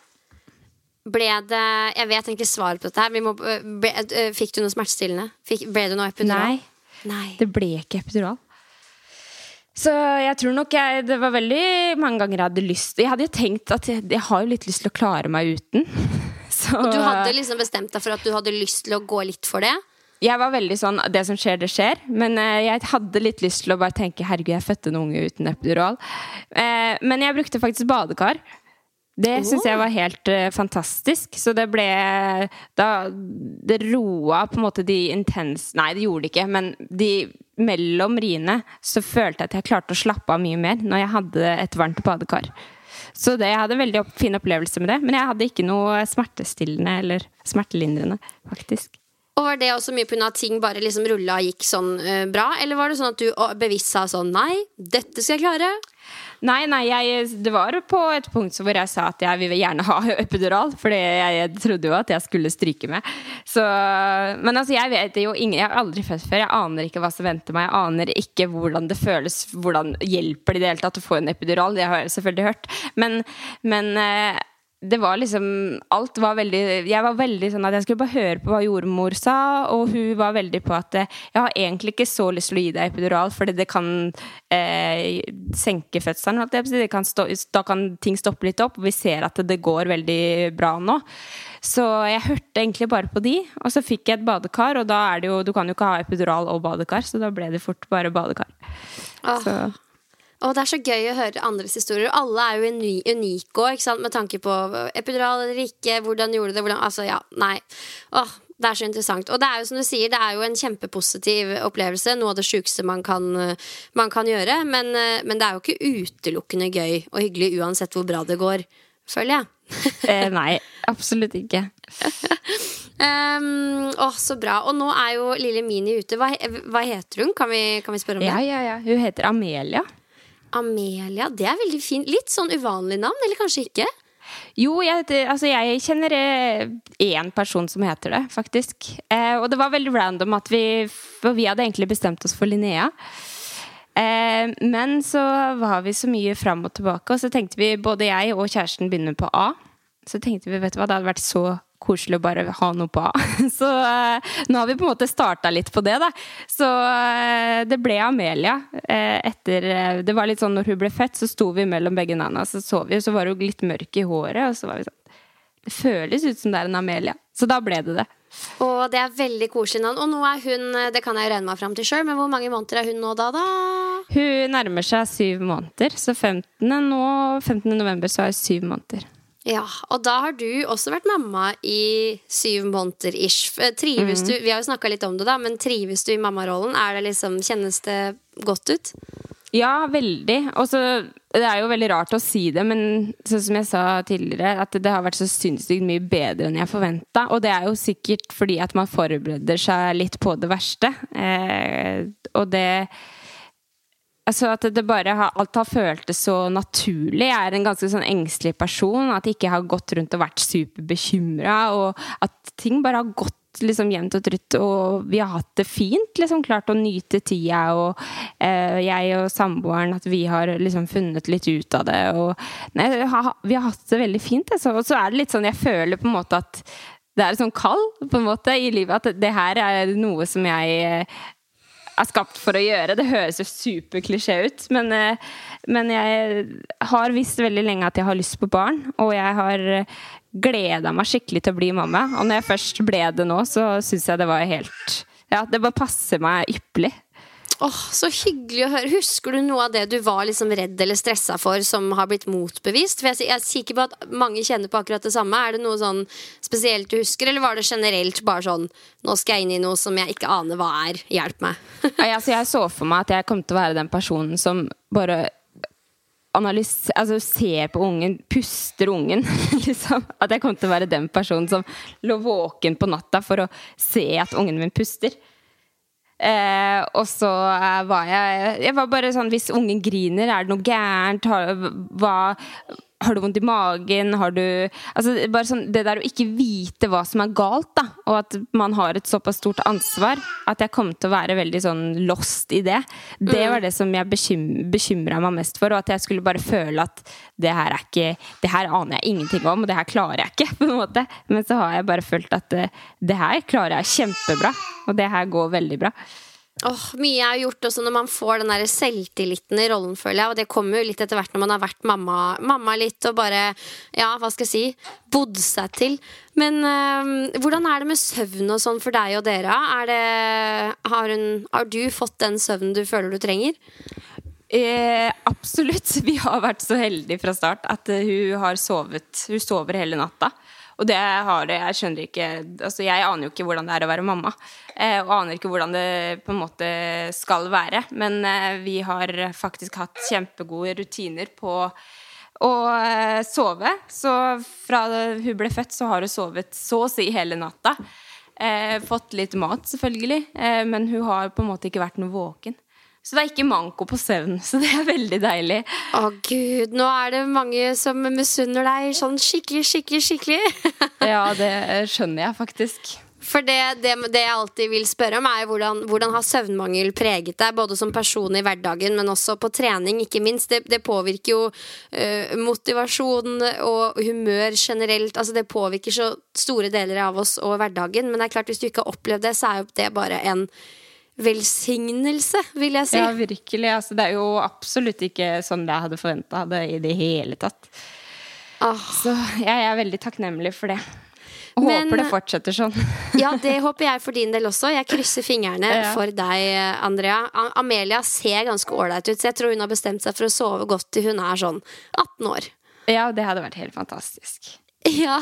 Ble det Jeg vet egentlig svaret på dette. her må, ble, Fikk du noe smertestillende? Fikk, ble det noe epidural? Nei, Nei. Det ble ikke epidural. Så jeg tror nok jeg Det var veldig mange ganger jeg hadde lyst Jeg hadde jo tenkt at jeg, jeg har jo litt lyst til å klare meg uten. Så, og du hadde liksom bestemt deg for at du hadde lyst til å gå litt for det? jeg var veldig sånn Det som skjer, det skjer. Men uh, jeg hadde litt lyst til å bare tenke herregud, jeg fødte en unge uten epidural. Men jeg brukte faktisk badekar. Det syns jeg var helt uh, fantastisk. Så det ble Da Det roa på en måte de intense Nei, det gjorde det ikke, men de mellom riene så følte jeg at jeg klarte å slappe av mye mer når jeg hadde et varmt badekar. Så det, jeg hadde en veldig fin opplevelse med det. Men jeg hadde ikke noe smertestillende eller smertelindrende, faktisk. Og Var det også mye pga. at ting bare liksom rulla og gikk sånn uh, bra? Eller var det sånn at du bevisst sa sånn Nei, dette skal jeg klare? Nei, nei, jeg, det var på et punkt hvor jeg sa at jeg vil gjerne ha epidural. For jeg, trodde jo at jeg skulle stryke med. Så, men altså, jeg vet jo ingen, Jeg har aldri født før. Jeg aner ikke hva som venter meg. Jeg aner ikke hvordan det føles. Hvordan hjelper det i det hele tatt å få en epidural? Det har jeg selvfølgelig hørt. Men, men uh, det var liksom Alt var veldig Jeg var veldig sånn at jeg skulle bare høre på hva jordmor sa, og hun var veldig på at jeg har egentlig ikke så lyst til å gi deg epidural, fordi det kan eh, senke fødselen. Kan stå, da kan ting stoppe litt opp, og vi ser at det går veldig bra nå. Så jeg hørte egentlig bare på de, og så fikk jeg et badekar, og da er det jo Du kan jo ikke ha epidural og badekar, så da ble det fort bare badekar. Ah, Så og det er så gøy å høre andres historier. Alle er jo unike òg, med tanke på epidural eller ikke, hvordan gjorde det, hvordan Altså, ja, nei. Åh, det er så interessant. Og det er jo som du sier, det er jo en kjempepositiv opplevelse. Noe av det sjukeste man, man, kan gjøre. Men, men, det er jo ikke utelukkende gøy og hyggelig uansett hvor bra det går, føler jeg. eh, nei, absolutt ikke. um, åh, så bra. Og nå er jo lille Mini ute. Hva, hva heter hun? Kan vi, kan vi spørre om det? Ja, ja, ja. Hun heter Amelia. Amelia, det er veldig fint. Litt sånn uvanlig navn, eller kanskje ikke? Jo, jeg, altså jeg kjenner én eh, person som heter det, faktisk. Eh, og det var veldig random at vi For vi hadde egentlig bestemt oss for Linnea. Eh, men så var vi så mye fram og tilbake, og så tenkte vi, både jeg og kjæresten begynner på A. Så tenkte vi, vet du hva, det hadde vært så koselig å bare ha noe på A. Så uh, nå har vi på en måte starta litt på det, da. Så uh, det ble Amelia. Uh, etter Det var litt sånn når hun ble født, så sto vi mellom begge navnene, så så vi, så var hun litt mørk i håret, og så var vi sånn Det føles ut som det er en Amelia. Så da ble det det. Og det er veldig koselig navn. Og nå er hun Det kan jeg regne meg fram til sjøl, men hvor mange måneder er hun nå da, da? Hun nærmer seg syv måneder. Så 15. nå 15. november så er hun syv måneder. Ja, og da har du også vært mamma i syv måneder ish. Trives mm. du, Vi har jo snakka litt om det, da, men trives du i mammarollen? Er det liksom, Kjennes det godt ut? Ja, veldig. Og så Det er jo veldig rart å si det, men sånn som jeg sa tidligere, at det har vært så sinnssykt mye bedre enn jeg forventa. Og det er jo sikkert fordi at man forbereder seg litt på det verste. Eh, og det Altså at det bare har, Alt har føltes så naturlig. Jeg er en ganske sånn engstelig person. At jeg ikke har gått rundt og vært superbekymra. Og at ting bare har gått liksom jevnt og trutt, og vi har hatt det fint. liksom Klart å nyte tida. Og eh, jeg og samboeren, at vi har liksom funnet litt ut av det. Og nei, vi har hatt det veldig fint. Altså. Og så er det litt sånn Jeg føler på en måte at det er et kall på en måte i livet. At det her er noe som jeg er skapt for å gjøre. Det høres jo superklisjé ut, men, eh, men, jeg har visst veldig lenge at jeg har lyst på barn. Og jeg har gleda meg skikkelig til å bli mamma. Og når jeg først ble det nå, så syns jeg det var helt Ja, det bare passer meg ypperlig. Åh, Så hyggelig å høre. Husker du noe av det du var liksom redd eller stressa for, som har blitt motbevist? For jeg, jeg er sikker på at mange kjenner på akkurat det samme. Er det noe sånn spesielt du husker, eller var det generelt bare sånn Nå skal jeg inn i noe som jeg ikke aner hva er. Hjelp meg. altså, jeg så for meg at jeg kom til å være den personen som bare analyse, altså ser på ungen, puster ungen. liksom. At jeg kom til å være den personen som lå våken på natta for å se at ungen min puster. Eh, og så var jeg Jeg var bare sånn Hvis ungen griner, er det noe gærent? Hva, har du vondt i magen? Har du altså, bare sånn, Det der å ikke vite hva som er galt, da, og at man har et såpass stort ansvar, at jeg kom til å være veldig sånn lost i det, det var det som jeg bekym, bekymra meg mest for. Og at jeg skulle bare føle at det her er ikke Det her aner jeg ingenting om, og det her klarer jeg ikke, på en måte. Men så har jeg bare følt at det, eh, det her klarer jeg kjempebra, og det her går veldig bra. Oh, mye er gjort også når man får den der selvtilliten i rollen, føler jeg. Og det kommer jo litt etter hvert når man har vært mamma, mamma litt og bare, ja, hva skal jeg si, bodd seg til. Men øh, hvordan er det med søvn og sånn for deg og dere? Det, har, hun, har, du fått den søvnen du føler du trenger? Eh, absolutt. Vi har vært så heldige fra start at uh, hun har sovet Hun sover hele natta. Og det har det Jeg skjønner ikke Altså, jeg aner jo ikke hvordan det er å være mamma. Eh, og aner ikke hvordan det på en måte skal være. Men eh, vi har faktisk hatt kjempegode rutiner på å eh, sove. Så fra hun ble født, så har hun sovet så å si hele natta. Fått litt mat, selvfølgelig. Men hun har på en måte ikke vært noe våken. Så det er ikke manko på søvn. Så det er veldig deilig. Å gud, nå er det mange som misunner deg sånn skikkelig, skikkelig, skikkelig. ja, det skjønner jeg faktisk. For det, det, det, jeg alltid vil spørre om, er hvordan, hvordan har søvnmangel preget deg? Både som person i hverdagen, men også på trening, ikke minst. Det, det påvirker jo uh, motivasjon og humør generelt. Altså Det påvirker så store deler av oss og hverdagen. Men det er klart, hvis du ikke har opplevd det, så er jo det bare en velsignelse, vil jeg si. Ja, virkelig. Altså, det er jo absolutt ikke sånn jeg hadde forventa det i det hele tatt. Ah. Så jeg er veldig takknemlig for det. Og Men, håper det fortsetter sånn. ja, det håper jeg for din del også. Jeg krysser fingrene ja. for deg, Andrea. Amelia ser ganske ålreit ut, så jeg tror hun har bestemt seg for å sove godt til hun er sånn 18 år. Ja, det hadde vært helt fantastisk. Ja,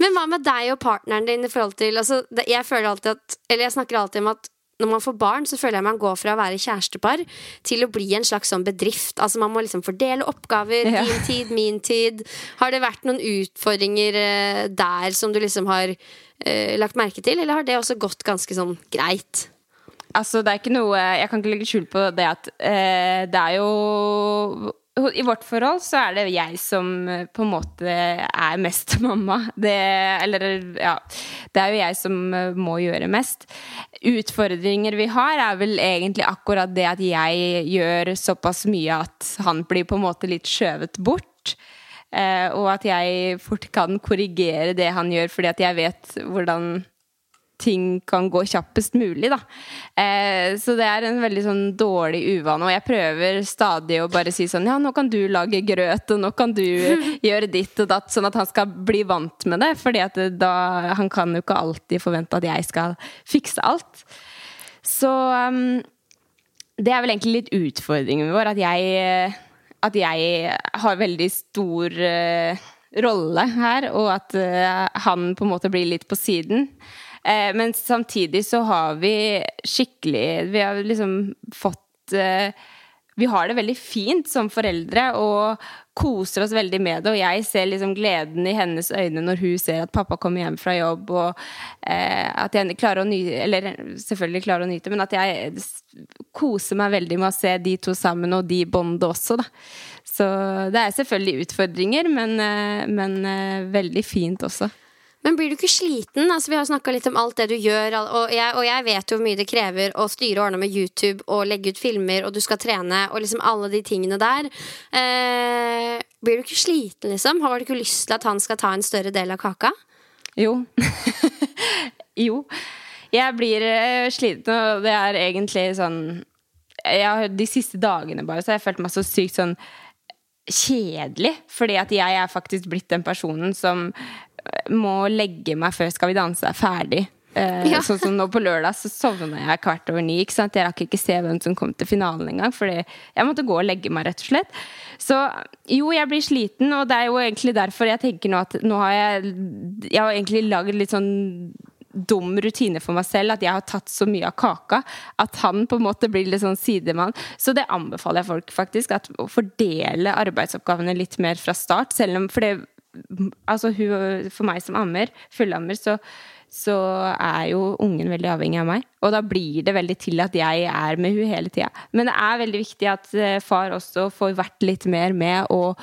Men hva med deg og partneren din i forhold til altså, Jeg føler alltid at Eller jeg snakker alltid om at når man får barn, så føler jeg man går fra å være kjærestepar til å bli en slags sånn bedrift. Altså Man må liksom fordele oppgaver. Ja. Din tid, min tid. Har det vært noen utfordringer uh, der som du liksom har uh, lagt merke til, eller har det også gått ganske sånn greit? Altså, det er ikke noe Jeg kan ikke legge skjul på det at uh, det er jo i vårt forhold så er det jeg som eh, på en måte er mest mamma. Det, eller ja Det er jo jeg som eh, må gjøre mest. Utfordringer vi har, er vel egentlig akkurat det at jeg gjør såpass mye at han blir på en måte litt skjøvet bort. Eh, og at jeg fort kan korrigere det han gjør, fordi at jeg vet hvordan ting kan gå kjappest mulig, da. Eh, så det er en veldig sånn dårlig uvane. Og jeg prøver stadig å bare si sånn Ja, nå kan du lage grøt, og nå kan du gjøre ditt og datt, sånn at han skal bli vant med det. fordi at da Han kan jo ikke alltid forvente at jeg skal fikse alt. Så um, det er vel egentlig litt utfordringen vår, at jeg, at jeg har veldig stor uh, rolle her, og at uh, han på en måte blir litt på siden. Eh, men samtidig så har vi skikkelig Vi har liksom fått eh, vi har det veldig fint som foreldre og koser oss veldig med det. Og jeg ser liksom gleden i hennes øyne når hun ser at pappa kommer hjem fra jobb, og eh, at jeg klarer å nyte Eller selvfølgelig klarer å nyte, men at jeg koser meg veldig med å se de to sammen, og de bonde også, da. Så det er selvfølgelig utfordringer, men, eh, men eh, veldig fint også. Men blir du ikke sliten? Altså, vi har snakka litt om alt det du gjør, og jeg, og jeg, vet jo hvor mye det krever å styre og ordne med YouTube og legge ut filmer, og du skal trene, og liksom alle de tingene der. Eh, blir du ikke sliten, liksom? Har du ikke lyst til at han skal ta en større del av kaka? Jo. jo. Jeg blir eh, sliten, og det er egentlig sånn jeg, De siste dagene bare så har jeg følt meg så sykt sånn kjedelig. Fordi at jeg er faktisk blitt den personen som må legge meg før Skal vi danse er ferdig. Uh, ja. Sånn som nå på lørdag så sovna jeg kvart over ni. Ikke sant? Jeg rakk ikke se hvem som kom til finalen engang, fordi jeg måtte gå og legge meg, rett og slett. Så jo, jeg blir sliten, og det er jo egentlig derfor jeg tenker nå at nå har jeg Jeg har egentlig lagd litt sånn dum rutine for meg selv at jeg har tatt så mye av kaka at han på en måte blir litt sånn sidemann. Så det anbefaler jeg folk faktisk. At å fordele arbeidsoppgavene litt mer fra start. Selv om For det Altså hun, for meg som ammer, fullammer, så så er jo ungen veldig avhengig av meg. Og da blir det veldig til at jeg er med hun hele tida. Men det er veldig viktig at eh, far også får vært litt mer med og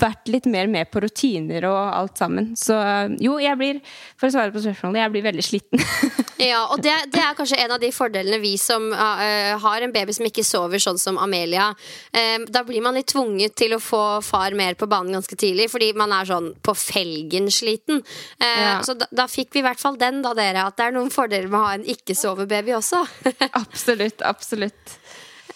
vært litt mer med på rutiner og alt sammen. Så jo, jeg blir for å svare på spørsmålet, jeg blir veldig sliten. ja, og det, det, er kanskje en av de fordelene vi som uh, har en baby som ikke sover sånn som Amelia. Uh, da blir man litt tvunget til å få far mer på banen ganske tidlig, fordi man er sånn på felgen sliten. Uh, ja. Så da, da, fikk vi i hvert fall den, da, dere. At det er noen fordeler med å ha en ikke-sovebaby også. absolutt. Absolutt.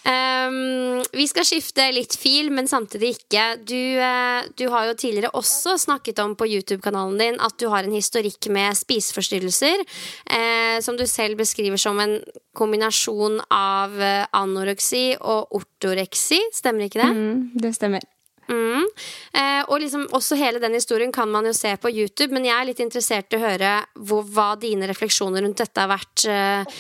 Um, vi skal skifte litt fil, men samtidig ikke. Du, uh, du har jo tidligere også snakket om på YouTube-kanalen din at du har en historikk med spiseforstyrrelser, uh, som du selv beskriver som en kombinasjon av uh, anoreksi og ortoreksi. Stemmer ikke det? Mm, det stemmer. Mm. Eh, og liksom også hele den historien kan man jo se på YouTube, men jeg er litt interessert i å høre hvor, hva dine refleksjoner rundt dette har vært. Eh, Eh,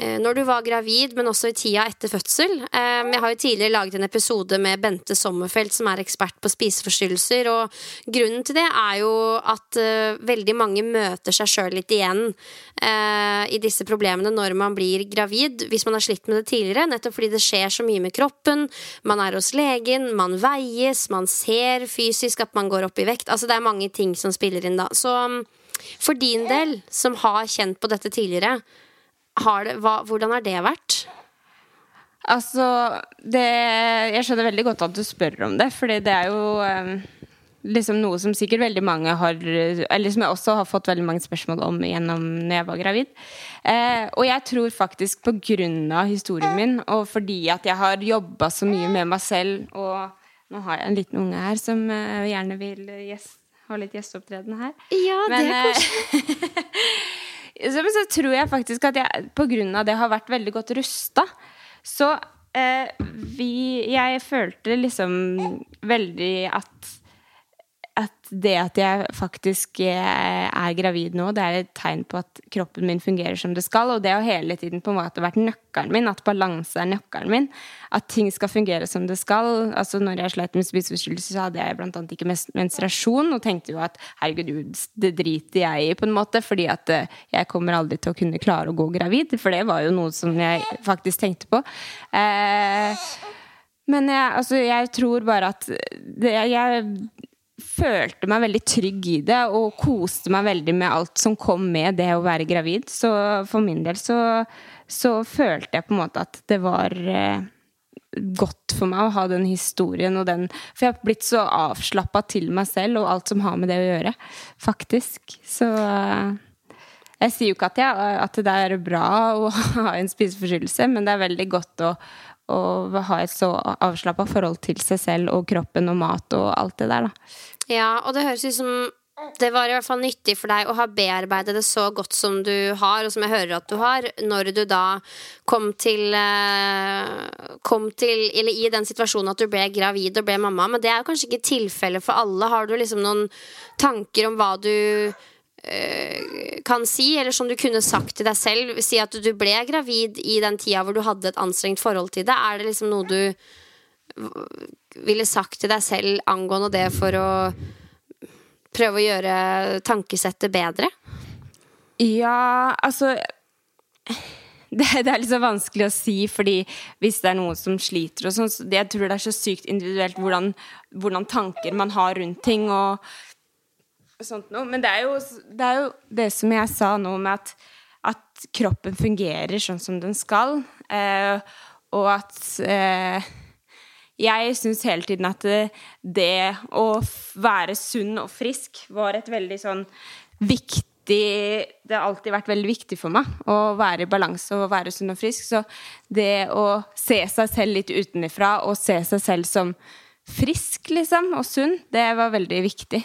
når du var gravid, men også i tida etter fødsel. Eh, jeg har jo tidligere laget en episode med Bente Sommerfelt, som er ekspert på spiseforstyrrelser. Og grunnen til det er jo at eh, veldig mange møter seg sjøl litt igjen i disse problemene når man blir gravid, hvis man har slitt med det tidligere. Nettopp fordi det skjer så mye med kroppen. Man er hos legen, man veies, man ser fysisk at man går opp i vekt. Altså det er mange ting som spiller inn da. Så for din del, som har kjent på dette tidligere, det, hva, hvordan har det vært? Altså, det Jeg skjønner veldig godt at du spør om det, fordi det er jo um, liksom noe som sikkert veldig mange har Eller som jeg også har fått veldig mange spørsmål om gjennom når jeg var gravid. Eh, og jeg tror faktisk på grunn av historien min, og fordi at jeg har jobba så mye med meg selv Og nå har jeg en liten unge her som uh, gjerne vil gjest, ha litt gjesteopptreden her. Ja, det er eh, koselig. så, så, tror jeg faktisk at jeg av det har vært veldig godt rusta. Så eh, vi Jeg følte liksom veldig at det at jeg faktisk eh, er gravid nå, det er et tegn på at kroppen min fungerer som det skal. Og det har hele tiden på en måte vært nøkkelen min, at balanse er nøkkelen min. At ting skal fungere som det skal. Altså når jeg slet med spiseforstyrrelser, så hadde jeg bl.a. ikke menstruasjon, og tenkte jo at herregud, det driter jeg i, på en måte, fordi at eh, jeg kommer aldri til å kunne klare å gå gravid. For det var jo noe som jeg faktisk tenkte på. Eh, men jeg, altså, jeg tror bare at det, jeg følte meg veldig trygg i det og koste meg veldig med alt som kom med det å være gravid. Så for min del så, så følte jeg på en måte at det var eh, godt for meg å ha den historien og den For jeg har blitt så avslappa til meg selv og alt som har med det å gjøre, faktisk. Så eh, jeg sier jo ikke at, jeg, at det er bra å ha en spiseforstyrrelse, men det er veldig godt å, å ha et så avslappa forhold til seg selv og kroppen og mat og alt det der, da. Ja, og det høres ut som det var i hvert fall nyttig for deg å ha bearbeidet det så godt som du har, og som jeg hører at du har, når du da kom til, eh, kom til Eller i den situasjonen at du ble gravid og ble mamma. Men det er kanskje ikke tilfellet for alle. Har du liksom noen tanker om hva du øh, kan si, eller som du kunne sagt til deg selv? Si at du ble gravid i den tida hvor du hadde et anstrengt forhold til det. Er det liksom noe du ville sagt til deg selv angående det for å prøve å gjøre tankesettet bedre? Ja, altså det, det, er litt så vanskelig å si, fordi hvis det er noen som sliter og sånn, så Jeg tror det er så sykt individuelt hvordan, hvordan tanker man har rundt ting og sånt noe. Men det er, jo, det er, jo, det som jeg sa nå med at, at kroppen fungerer sånn som den skal, eh, og at eh, jeg syns hele tiden at det å være sunn og frisk var et veldig sånn viktig Det har alltid vært veldig viktig for meg å være i balanse og være sunn og frisk. Så det å se seg selv litt utenfra og se seg selv som frisk, liksom, og sunn, det var veldig viktig.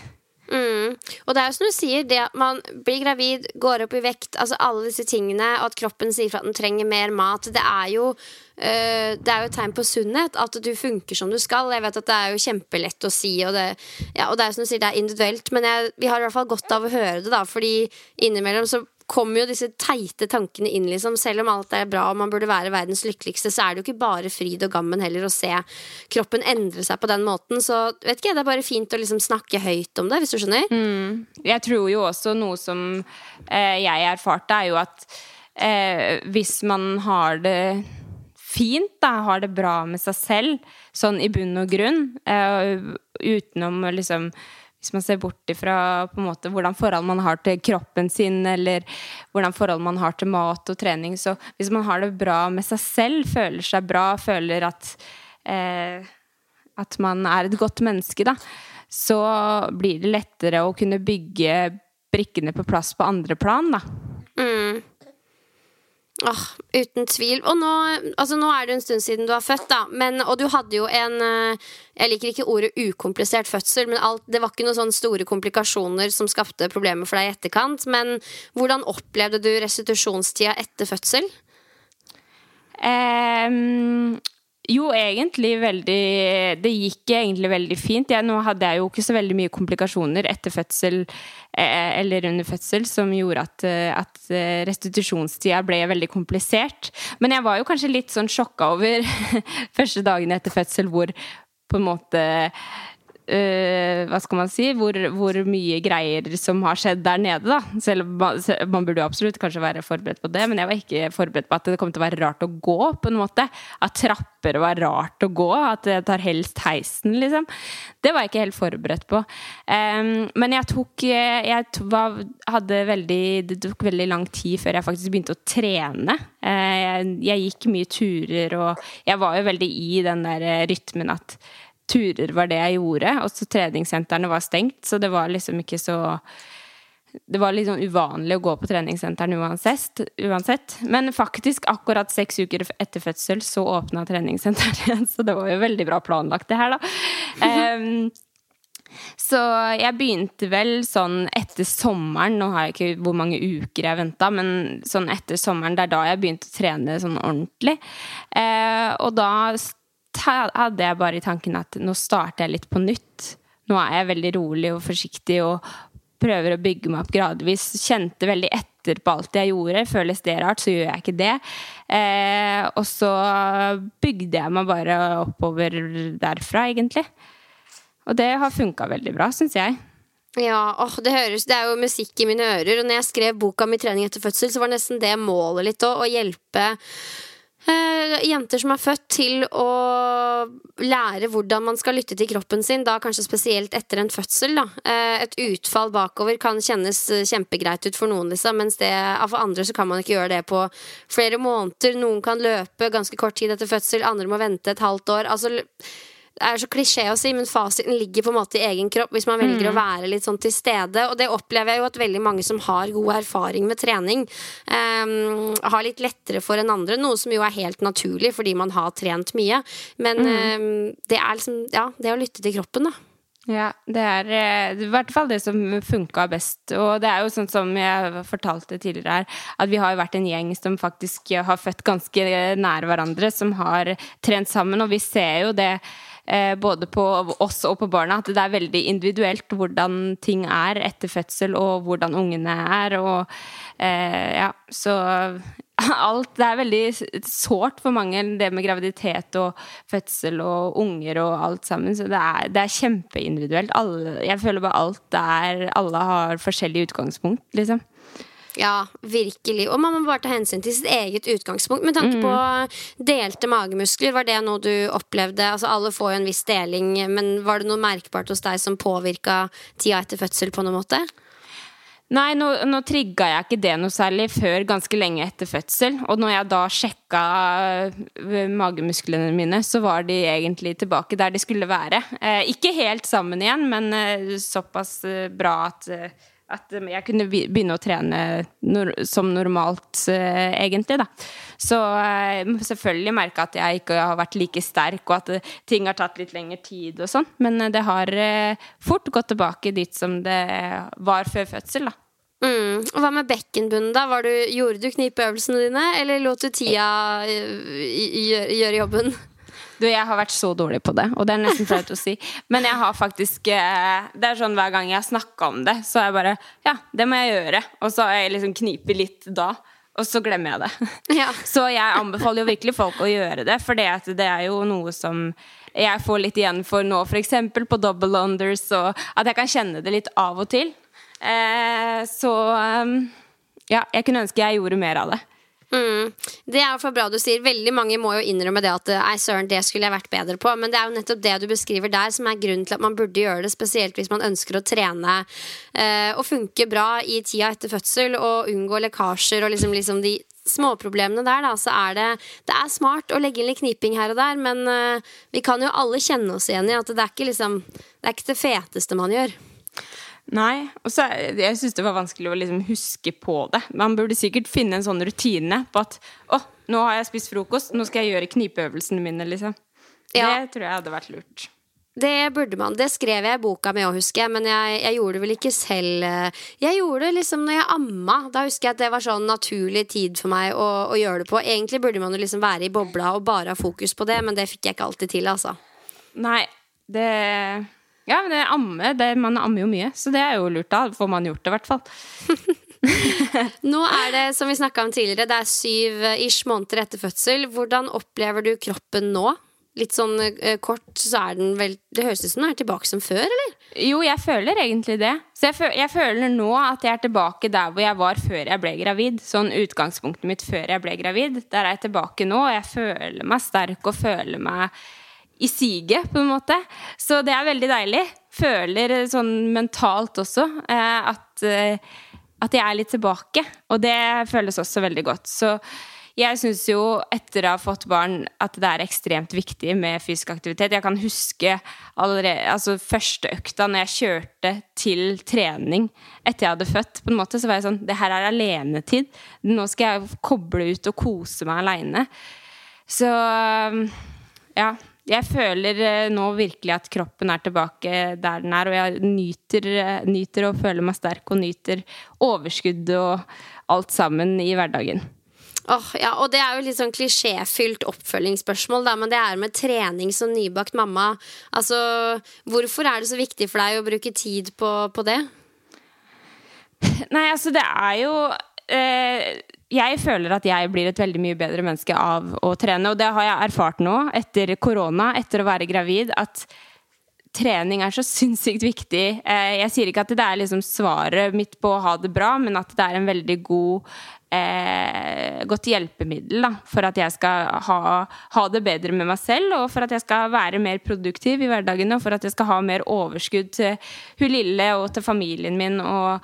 Mm. Og det er jo som du sier, det at man blir gravid, går opp i vekt, altså alle disse tingene, og at kroppen sier fra at den trenger mer mat, det er jo det er jo et tegn på sunnhet. At du funker som du skal. Jeg vet at det er jo kjempelett å si, og det, ja, og det er som du sier, det er individuelt. Men jeg, vi har i hvert fall godt av å høre det, da. Fordi innimellom så kommer jo disse teite tankene inn, liksom. Selv om alt er bra og man burde være verdens lykkeligste, så er det jo ikke bare fryd og gammen heller å se kroppen endre seg på den måten. Så vet ikke, det er bare fint å liksom snakke høyt om det, hvis du skjønner. Mm. Jeg tror jo også noe som eh, jeg erfarte, er jo at eh, hvis man har det fint, da, har det bra med seg selv, sånn i bunn og grunn, eh, utenom liksom hvis man ser bort ifra på en måte hvordan forhold man har til kroppen sin, eller hvordan forhold man har til mat og trening, så hvis man har det bra med seg selv, føler seg bra, føler at eh, at man er et godt menneske, da, så blir det lettere å kunne bygge brikkene på plass på andre plan, da. Mm. Åh, uten tvil. Og nå, altså nå er det en stund siden du har født, da. Men, og du hadde jo en eh, Jeg liker ikke ordet ukomplisert fødsel, men alt, det var ikke noen store komplikasjoner som skapte problemer for deg i etterkant. Men hvordan opplevde du restitusjonstida etter fødsel? Um, jo, egentlig veldig Det gikk egentlig veldig fint. Jeg, nå hadde jeg jo ikke så veldig mye komplikasjoner etter fødsel eh, eller under fødsel som gjorde at, eh, at eh, restitusjonstida ble veldig komplisert. Men jeg var jo kanskje litt sånn sjokka over første dagene etter fødsel hvor på en måte Uh, hva skal man si, hvor, hvor, mye greier som har skjedd der nede, da. Selv man, man burde jo absolutt kanskje være forberedt på det, men jeg var ikke forberedt på at det kom til å være rart å gå, på en måte. At trapper var rart å gå, at jeg tar helst heisen, liksom. Det var jeg ikke helt forberedt på. Um, men jeg tok Jeg var, hadde veldig Det tok veldig lang tid før jeg faktisk begynte å trene. Uh, jeg, jeg gikk mye turer, og jeg var jo veldig i den der rytmen at turer var det jeg gjorde. Og så treningssentrene var stengt, så det var liksom ikke så det var litt sånn uvanlig å gå på treningssenteren uansett. Men faktisk, akkurat seks uker etter fødsel så åpna treningssenteret igjen. Så det var jo veldig bra planlagt, det her, da. Um, så jeg begynte vel sånn etter sommeren. Nå har jeg ikke hvor mange uker jeg venta, men sånn etter sommeren, det er da jeg begynte å trene sånn ordentlig. Uh, og da hadde jeg bare i tanken at nå starter jeg litt på nytt. Nå er jeg veldig rolig og forsiktig og prøver å bygge meg opp gradvis. Kjente veldig etter på alt jeg gjorde. Føles det rart, så gjør jeg ikke det. Eh, og så bygde jeg meg bare oppover derfra, egentlig. Og det har funka veldig bra, syns jeg. Ja, åh, det høres Det er jo musikk i mine ører. Og når jeg skrev boka mi 'Trening etter fødsel', så var nesten det målet litt òg. Å hjelpe Uh, jenter som er født til å lære hvordan man skal lytte til kroppen sin, da kanskje spesielt etter en fødsel. Da. Uh, et utfall bakover kan kjennes eh, kjempegreit ut for noen, liksom, mens det, for andre så kan man ikke gjøre det på flere måneder. Noen kan løpe ganske kort tid etter fødsel, andre må vente et halvt år. Altså det er så klisjé å si, men fasiten ligger på en måte i egen kropp hvis man velger mm. å være litt sånn til stede. Og det opplever jeg jo at veldig mange som har god erfaring med trening, um, har litt lettere for enn andre. Noe som jo er helt naturlig fordi man har trent mye. Men mm. um, det er liksom Ja, det å lytte til kroppen, da. Ja, det er eh, i hvert fall det som funka best. Og det er jo sånn som jeg fortalte tidligere her, at vi har jo vært en gjeng som faktisk har født ganske nær hverandre, som har trent sammen, og vi ser jo det Eh, både på oss og på barna, at det er veldig individuelt hvordan ting er etter fødsel, og hvordan ungene er. Og eh, ja, så alt Det er veldig sårt for mange, det med graviditet og fødsel og unger og alt sammen. Så det er, det er kjempeindividuelt. Alle, jeg føler bare alt er Alle har forskjellig utgangspunkt, liksom. Ja, virkelig. Og man må bare ta hensyn til sitt eget utgangspunkt. Med tanke mm. på delte magemuskler, var det noe du opplevde? Altså Alle får jo en viss deling, men var det noe merkbart hos deg som påvirka tida etter fødsel på noen måte? Nei, nå, nå trigga jeg ikke det noe særlig før ganske lenge etter fødsel. Og når jeg da sjekka magemusklene mine, så var de egentlig tilbake der de skulle være. Eh, ikke helt sammen igjen, men eh, såpass eh, bra at eh, at um, jeg kunne begynne å trene som normalt, uh, egentlig, da. Så uh, selvfølgelig merka at jeg ikke har vært like sterk, og at ting har tatt litt lengre tid og sånn. Men det har fort gått tilbake dit som det var før fødsel, da. Mm. Og Hva med bekkenbunnen, da? Du, gjorde du knipeøvelsene dine, eller lot du tida gjøre jobben? Du, jeg har vært så dårlig på det, og det er nesten flaut å si. Men jeg har faktisk eh, Det er sånn hver gang jeg har snakka om det, så er jeg bare Ja, det må jeg gjøre. Og så har jeg liksom knipet litt da. Og så glemmer jeg det. Ja. Så jeg anbefaler jo virkelig folk å gjøre det, for det, det er jo noe som jeg får litt igjen for nå, f.eks. på double unders, og at jeg kan kjenne det litt av og til. Eh, så um, ja, jeg kunne ønske jeg gjorde mer av det. Mm. Det er for bra du sier. Veldig mange må jo innrømme det at ei søren, det skulle jeg vært bedre på. Men det er jo nettopp det du beskriver der som er grunnen til at man burde gjøre det. Spesielt hvis man ønsker å trene eh, og funke bra i tida etter fødsel og unngå lekkasjer og liksom, liksom de småproblemene der, da, så er det Det er smart å legge inn litt kniping her og der, men eh, vi kan jo alle kjenne oss igjen i at det er ikke liksom Det er ikke det feteste man gjør. Nei. Og så jeg syns det var vanskelig å liksom huske på det. Man burde sikkert finne en sånn rutine på at å, nå har jeg spist frokost, nå skal jeg gjøre knipeøvelsene mine, liksom. Ja. Det tror jeg hadde vært lurt. Det burde man. Det skrev jeg i boka mi òg, husker jeg, men jeg, jeg, gjorde det vel ikke selv. Jeg gjorde det liksom når jeg amma. Da husker jeg at det var sånn naturlig tid for meg å, å gjøre det på. Egentlig burde man jo liksom være i bobla og bare ha fokus på det, men det fikk jeg ikke alltid til, altså. Nei, det ja, men det amme, det, man ammer jo mye, så det er jo lurt. Da får man gjort det, i hvert fall. Nå er det, som vi snakka om tidligere, det er syv ish måneder etter fødsel. Hvordan opplever du kroppen nå? Litt sånn eh, kort, så er den vel Det høres ut som den er tilbake som før, eller? Jo, jeg føler egentlig det. Så jeg, jeg føler nå at jeg er tilbake der hvor jeg var før jeg ble gravid. Sånn utgangspunktet mitt før jeg ble gravid. Der er jeg tilbake nå, og jeg føler meg sterk og føler meg i siget, på en måte. Så det er veldig deilig. Føler sånn mentalt også eh, at, eh, at jeg er litt tilbake. Og det føles også veldig godt. Så jeg syns jo etter å ha fått barn at det er ekstremt viktig med fysisk aktivitet. Jeg kan huske allerede, altså første økta når jeg kjørte til trening etter jeg hadde født. på en måte, Så var jeg sånn Det her er alenetid. Nå skal jeg koble ut og kose meg aleine. Så ja jeg føler eh, nå virkelig at kroppen er tilbake der den er, og jeg nyter, eh, nyter å føle meg sterk og nyter overskudd og alt sammen i hverdagen. Oh, ja, og det er jo litt sånn klisjéfylt oppfølgingsspørsmål, da, men det er med trening som nybakt mamma. Altså, hvorfor er det så viktig for deg å bruke tid på, på det? Nei, altså, det er jo eh, jeg føler at jeg blir et veldig mye bedre menneske av å trene. Og det har jeg erfart nå, etter korona, etter å være gravid, at trening er så sinnssykt viktig. Eh, jeg sier ikke at det er liksom svaret mitt på å ha det bra, men at det er en veldig god eh, godt hjelpemiddel da, for at jeg skal ha, ha, det bedre med meg selv, og for at jeg skal være mer produktiv i hverdagen, og for at jeg skal ha mer overskudd til hun lille og til familien min. og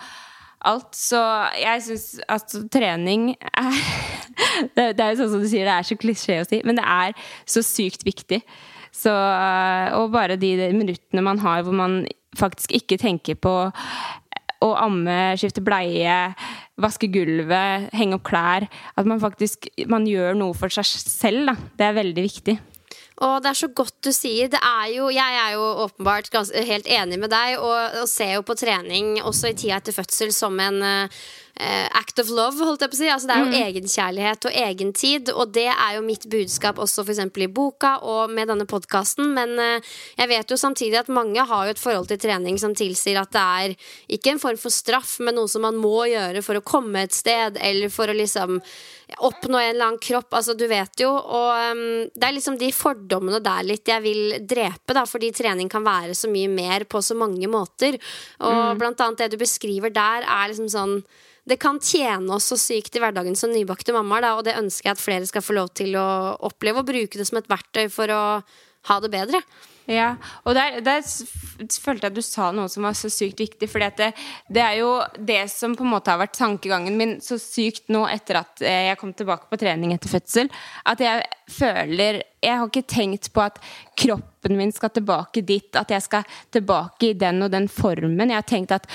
alt. Så jeg syns at trening er det, det, er jo sånn som du sier, det er så klisjé å si, men det er så sykt viktig. Så, og bare de minuttene man har hvor man faktisk ikke tenker på å amme, skifte bleie, vaske gulvet, henge opp klær At man faktisk man gjør noe for seg selv. Da. Det er veldig viktig. Og det er så godt du sier. Det er jo, jeg er jo åpenbart gans, helt enig med deg, og, og ser jo på trening også i tida etter fødsel som en uh, act of love, holdt jeg på å si. Altså, det er jo mm. egenkjærlighet og egen tid, og det er jo mitt budskap også f.eks. i boka og med denne podkasten. Men uh, jeg vet jo samtidig at mange har jo et forhold til trening som tilsier at det er ikke en form for straff, men noe som man må gjøre for å komme et sted, eller for å liksom oppnå en eller annen kropp. Altså, du vet jo. Og um, det er liksom de fordommene der litt jeg vil drepe, da, fordi trening kan være så mye mer på så mange måter. Og mm. blant annet det du beskriver der, er liksom sånn det kan tjene oss så sykt i hverdagen som nybakte mammaer, og det ønsker jeg at flere skal få lov til å oppleve og bruke det som et verktøy for å ha det bedre. Ja, og der, der, følte jeg at du sa noe som var så sykt viktig. For det, det, er jo det som på en måte har vært tankegangen min så sykt nå etter at eh, jeg kom tilbake på trening etter fødsel. At jeg føler Jeg har ikke tenkt på at kroppen min skal tilbake dit. At jeg skal tilbake i den og den formen. Jeg har tenkt at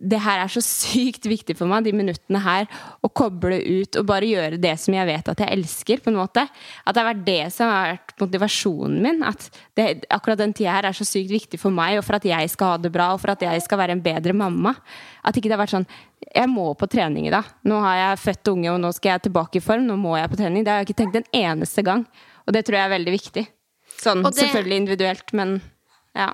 det her er så sykt viktig for meg, de minuttene her. Å koble ut og bare gjøre det som jeg vet at jeg elsker. på en måte. At det har vært det som har vært motivasjonen min. At det, akkurat den tida her er så sykt viktig for meg, og for at jeg skal ha det bra, og for at jeg skal være en bedre mamma. At ikke det har vært sånn Jeg må på trening i dag. Nå har jeg født unge, og nå skal jeg tilbake i form. Nå må jeg på trening. Det har jeg ikke tenkt en eneste gang. Og det tror jeg er veldig viktig. Sånn det- selvfølgelig individuelt, men ja.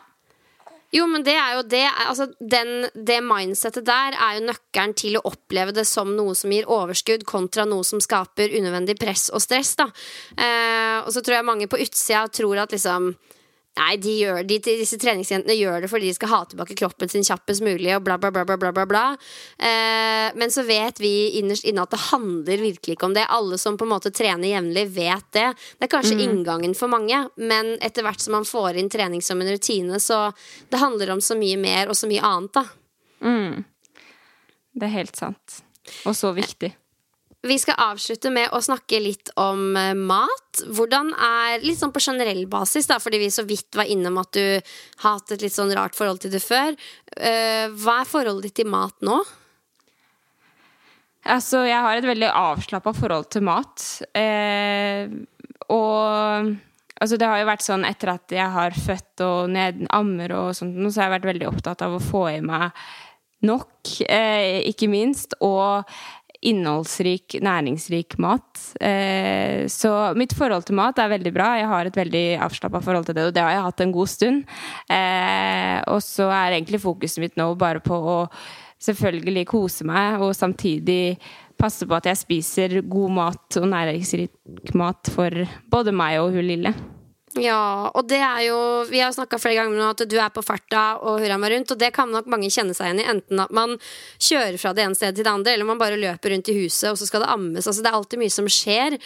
Jo, men det er jo det altså, den, Det mindsettet der er jo nøkkelen til å oppleve det som noe som gir overskudd, kontra noe som skaper unødvendig press og stress. Da. Eh, og så tror jeg mange på utsida tror at liksom Nei, de gjør, de, disse treningsjentene gjør det fordi de skal ha tilbake kroppen sin kjappest mulig, og bla, bla, bla, bla, bla, bla. Eh, men så vet vi innerst inne at det handler virkelig ikke om det. Alle som på en måte trener jevnlig, vet det. Det er kanskje inngangen for mange, men etter hvert som man får inn trening som en rutine, så det handler om så mye mer og så mye annet, da. Mm. Det er helt sant. Og så viktig. Vi skal avslutte med å snakke litt om eh, mat. Hvordan er, Litt sånn på generell basis, da, fordi vi så vidt var innom at du har hatt et litt sånn rart forhold til det før. Eh, hva er forholdet ditt til mat nå? Altså, jeg har et veldig avslappa forhold til mat. Eh, og altså, det har jo vært sånn etter at jeg har født og ned, ammer og sånt, så har jeg vært veldig opptatt av å få i meg nok, eh, ikke minst. Og innholdsrik, næringsrik mat. Eh, så mitt forhold til mat er veldig bra. Jeg har et veldig avslappa forhold til det, og det har jeg hatt en god stund. Eh, og så er egentlig fokuset mitt nå bare på å selvfølgelig kose meg, og samtidig passe på at jeg spiser god mat og næringsrik mat for både meg og hun lille. Ja, og det er jo Vi har snakka flere ganger om at du er på farta og hurra meg rundt, og det kan nok mange kjenne seg igjen i. Enten at man kjører fra det ene stedet til det andre, eller man bare løper rundt i huset, og så skal det ammes. Altså, det er alltid mye som skjer.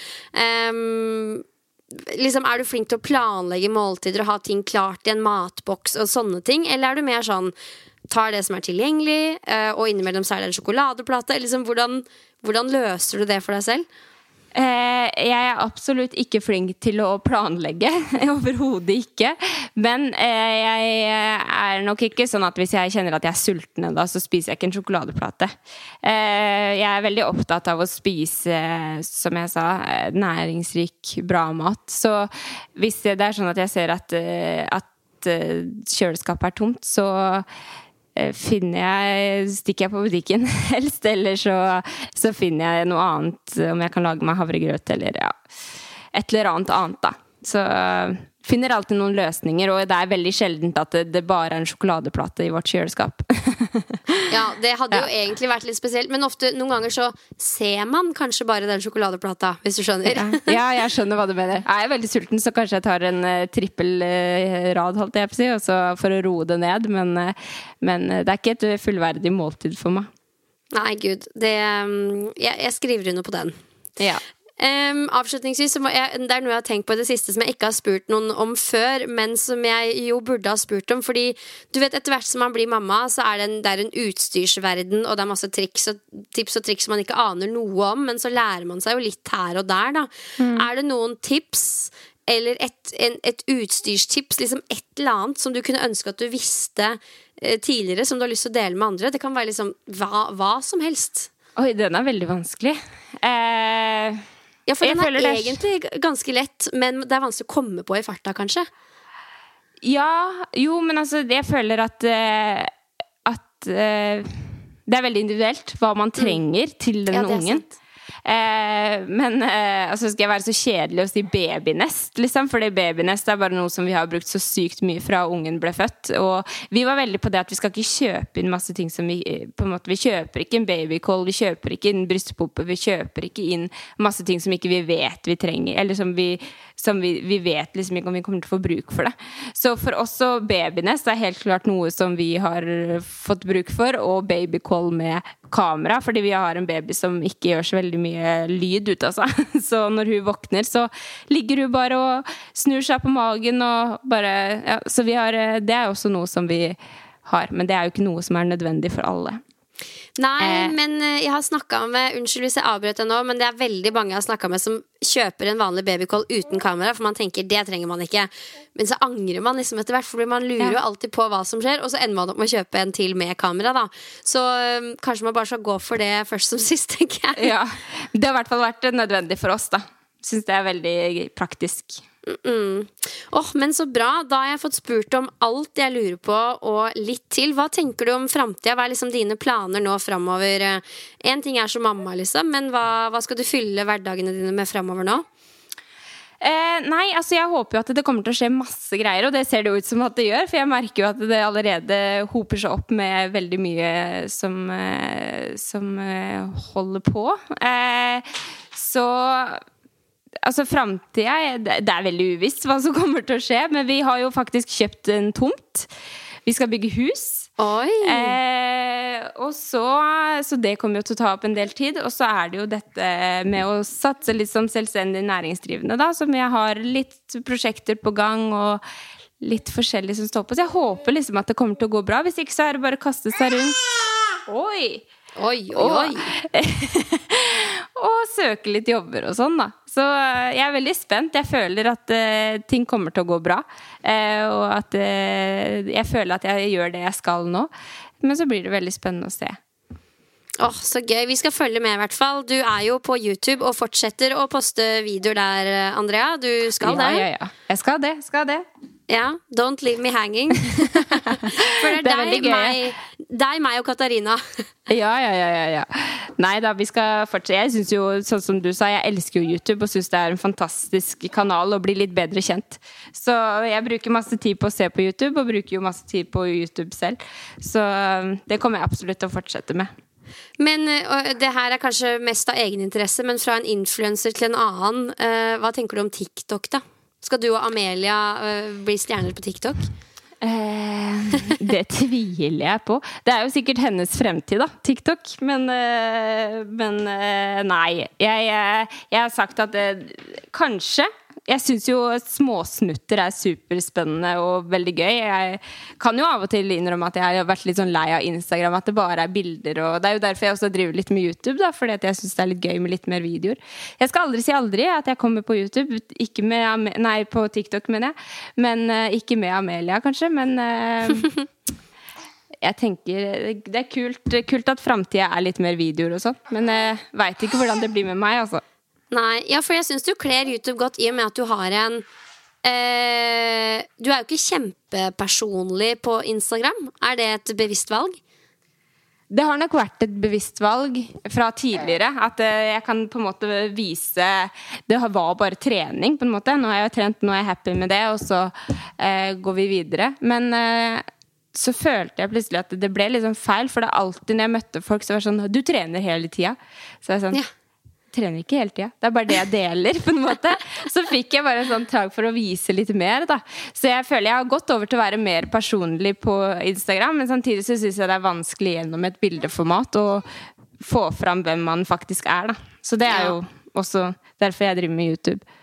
Um, liksom, er du flink til å planlegge måltider og ha ting klart i en matboks og sånne ting, eller er du mer sånn tar det som er tilgjengelig, eh, og innimellom så er det en sjokoladeplate? Liksom, hvordan, hvordan løser du det for deg selv? Eh, jeg er absolutt ikke flink til å planlegge. Overhodet ikke. Men eh, jeg er nok ikke sånn at hvis jeg kjenner at jeg er sulten, da, så spiser jeg ikke en sjokoladeplate. Eh, jeg er veldig opptatt av å spise, som jeg sa, eh, næringsrik, bra mat. Så hvis det er sånn at jeg ser at, eh, at eh, kjøleskapet er tomt, så eh, finner jeg, stikker jeg på butikken helst, eller så, så finner jeg noe annet, om jeg kan lage meg havregrøt eller ja, et eller annet annet, da. Så finner alltid noen løsninger, og det er veldig sjeldent at det, det bare er en sjokoladeplate i vårt kjøleskap. Ja, det hadde jo egentlig vært litt spesielt, men ofte, noen ganger så ser man kanskje bare den sjokoladeplata, hvis du skjønner. ja, jeg skjønner hva du mener. Jeg er veldig sulten, så kanskje jeg tar en uh, trippel uh, rad, holdt jeg på å si, også for å roe det ned, men, uh, men det er ikke et fullverdig måltid for meg. Nei, gud. Det, um, jeg, jeg skriver under på den. Ja. Um, avslutningsvis, jeg, Det er noe jeg har tenkt på i det siste som jeg ikke har spurt noen om før, men som jeg jo burde ha spurt om. Fordi du vet, etter hvert som man blir mamma, så er det en, det er en utstyrsverden, og det er masse triks og, tips og triks man ikke aner noe om, men så lærer man seg jo litt her og der, da. Er det noen tips? Eller et, en, et utstyrstips, liksom et eller annet som du kunne ønske at du visste eh, tidligere, som du har lyst til å dele med andre? Det kan være liksom hva, hva som helst. Oi, den er veldig vanskelig. Eh, Ja, for Jeg den er det egentlig ganske lett, men det er vanskelig å komme på i farta, kanskje. Ja, jo, men altså, jeg føler at uh, At uh, det er veldig individuelt hva man trenger til den Ja, ungen. sant. Eh, men eh, altså skal jeg være så kjedelig å si babynest, liksom? Fordi babynest er bare noe som vi har brukt så sykt mye fra ungen ble født. Og vi var veldig på det at vi skal ikke kjøpe inn masse ting som vi på en måte, Vi kjøper ikke en babycall, vi kjøper ikke inn brystpumpe, vi kjøper ikke inn masse ting som ikke vi vet vi trenger. Eller som vi, som vi, vi vet liksom ikke om vi kommer til å få bruk for det. Så for oss så babynest er helt klart noe som vi har fått bruk for, og babycall med kamera, fordi vi har en baby som ikke gjør så veldig mye lyd ut av seg. Så når hun våkner, så ligger hun bare og snur seg på magen og bare ja, Så vi har Det er også noe som vi har, men det er jo ikke noe som er nødvendig for alle. Nei, Eh. men eh, jeg har snakka med Unnskyld hvis jeg avbrøt deg nå, men det er veldig mange jeg har snakka med som kjøper en vanlig babycall uten kamera, for man tenker det trenger man ikke. Men så angrer man liksom etter hvert, for man lurer jo Ja. alltid på hva som skjer, og så ender man opp med å kjøpe en til med kamera, da. Så eh, kanskje man bare skal gå for det først som sist, tenker jeg. Ja, Det har i hvert fall vært nødvendig for oss, da. Syns det er veldig praktisk. Mm. Åh, men så bra. Da har jeg fått spurt om alt jeg lurer på, og litt til. Hva tenker du om framtida? Hva er liksom dine planer nå framover? Én ting er som mamma, liksom, men hva, hva skal du fylle hverdagene dine med framover nå? Eh, nei, altså jeg håper jo at det kommer til å skje masse greier, og det ser det jo ut som at det gjør. For jeg merker jo at det allerede hoper seg opp med veldig mye som, eh, som eh, holder på. Eh, så Altså Framtida Det er veldig uvisst hva som kommer til å skje, men vi har jo faktisk kjøpt en tomt. Vi skal bygge hus. Eh, og så, så det kommer jo til å ta opp en del tid. Og så er det jo dette med å satse litt som selvstendig næringsdrivende, da. Som jeg har litt prosjekter på gang og litt forskjellig som står på. Så jeg håper liksom at det kommer til å gå bra. Hvis ikke så er det bare å kaste seg rundt. Oi! Oi, oi, oi. og søke litt jobber og sånn, da. Så eh, jeg er veldig spent. Jeg føler at uh, ting kommer til å gå bra. Uh, og at uh, jeg føler at jeg gjør det jeg skal nå. Men så blir det veldig spennende å se. Åh, oh, Så gøy. Vi skal følge med, i hvert fall. Du er jo på YouTube og fortsetter å poste videoer der, Andrea. Du skal ja, det? Ja, ja. Jeg skal det. Skal det. Ja, Don't leave me hanging. For det er, det er deg, meg, deg, meg og Katarina. Ja, ja, ja, ja. Nei da, vi skal fortsette. Jeg syns jo, sånn som du sa, jeg elsker jo YouTube og syns det er en fantastisk kanal å bli litt bedre kjent. Så jeg bruker masse tid på å se på YouTube, og bruker jo masse tid på YouTube selv. Så um, det kommer jeg absolutt til å fortsette med. Men det her er kanskje mest av egeninteresse, men fra en influenser til en annen. Hva tenker du om TikTok, da? Skal du og Amelia bli stjerner på TikTok? Eh, det tviler jeg på. Det er jo sikkert hennes fremtid, da, TikTok. Men, eh, men eh, nei. Jeg, jeg, jeg, har sagt at det, kanskje jeg syns jo småsnutter er superspennende og veldig gøy. Jeg kan jo av og til innrømme at jeg har vært litt sånn lei av Instagram, at det bare er bilder. Og det er jo derfor jeg også driver litt med YouTube, da, fordi jeg syns det er litt gøy med litt mer videoer. Jeg skal aldri si aldri at jeg kommer på YouTube. Ikke med, nei, på TikTok, mener jeg. Men uh, ikke med Amelia, kanskje. Men uh, jeg tenker Det er kult, kult at framtida er litt mer videoer og sånn, men jeg veit ikke hvordan det blir med meg, altså. Nei, ja, for jeg syns du kler YouTube godt i og med at du har en eh, Du er jo ikke kjempepersonlig på Instagram. Er det et bevisst valg? Det har nok vært et bevisst valg fra tidligere. At eh, jeg kan på en måte vise Det var bare trening, på en måte. Nå har jeg trent, nå er jeg happy med det, og så eh, går vi videre. Men eh, så følte jeg plutselig at det ble sånn feil, for det er alltid når jeg møtte folk, så var det sånn Du trener hele tida. Så jeg sånn ja trener ikke hele tida. Det er bare det jeg deler, på en måte. Så fikk jeg bare en sånn trang for å vise litt mer, da. Så jeg føler jeg har gått over til å være mer personlig på Instagram, men samtidig så syns jeg det er vanskelig gjennom et bildeformat å få fram hvem man faktisk er, da. Så det er jo også derfor jeg driver med YouTube.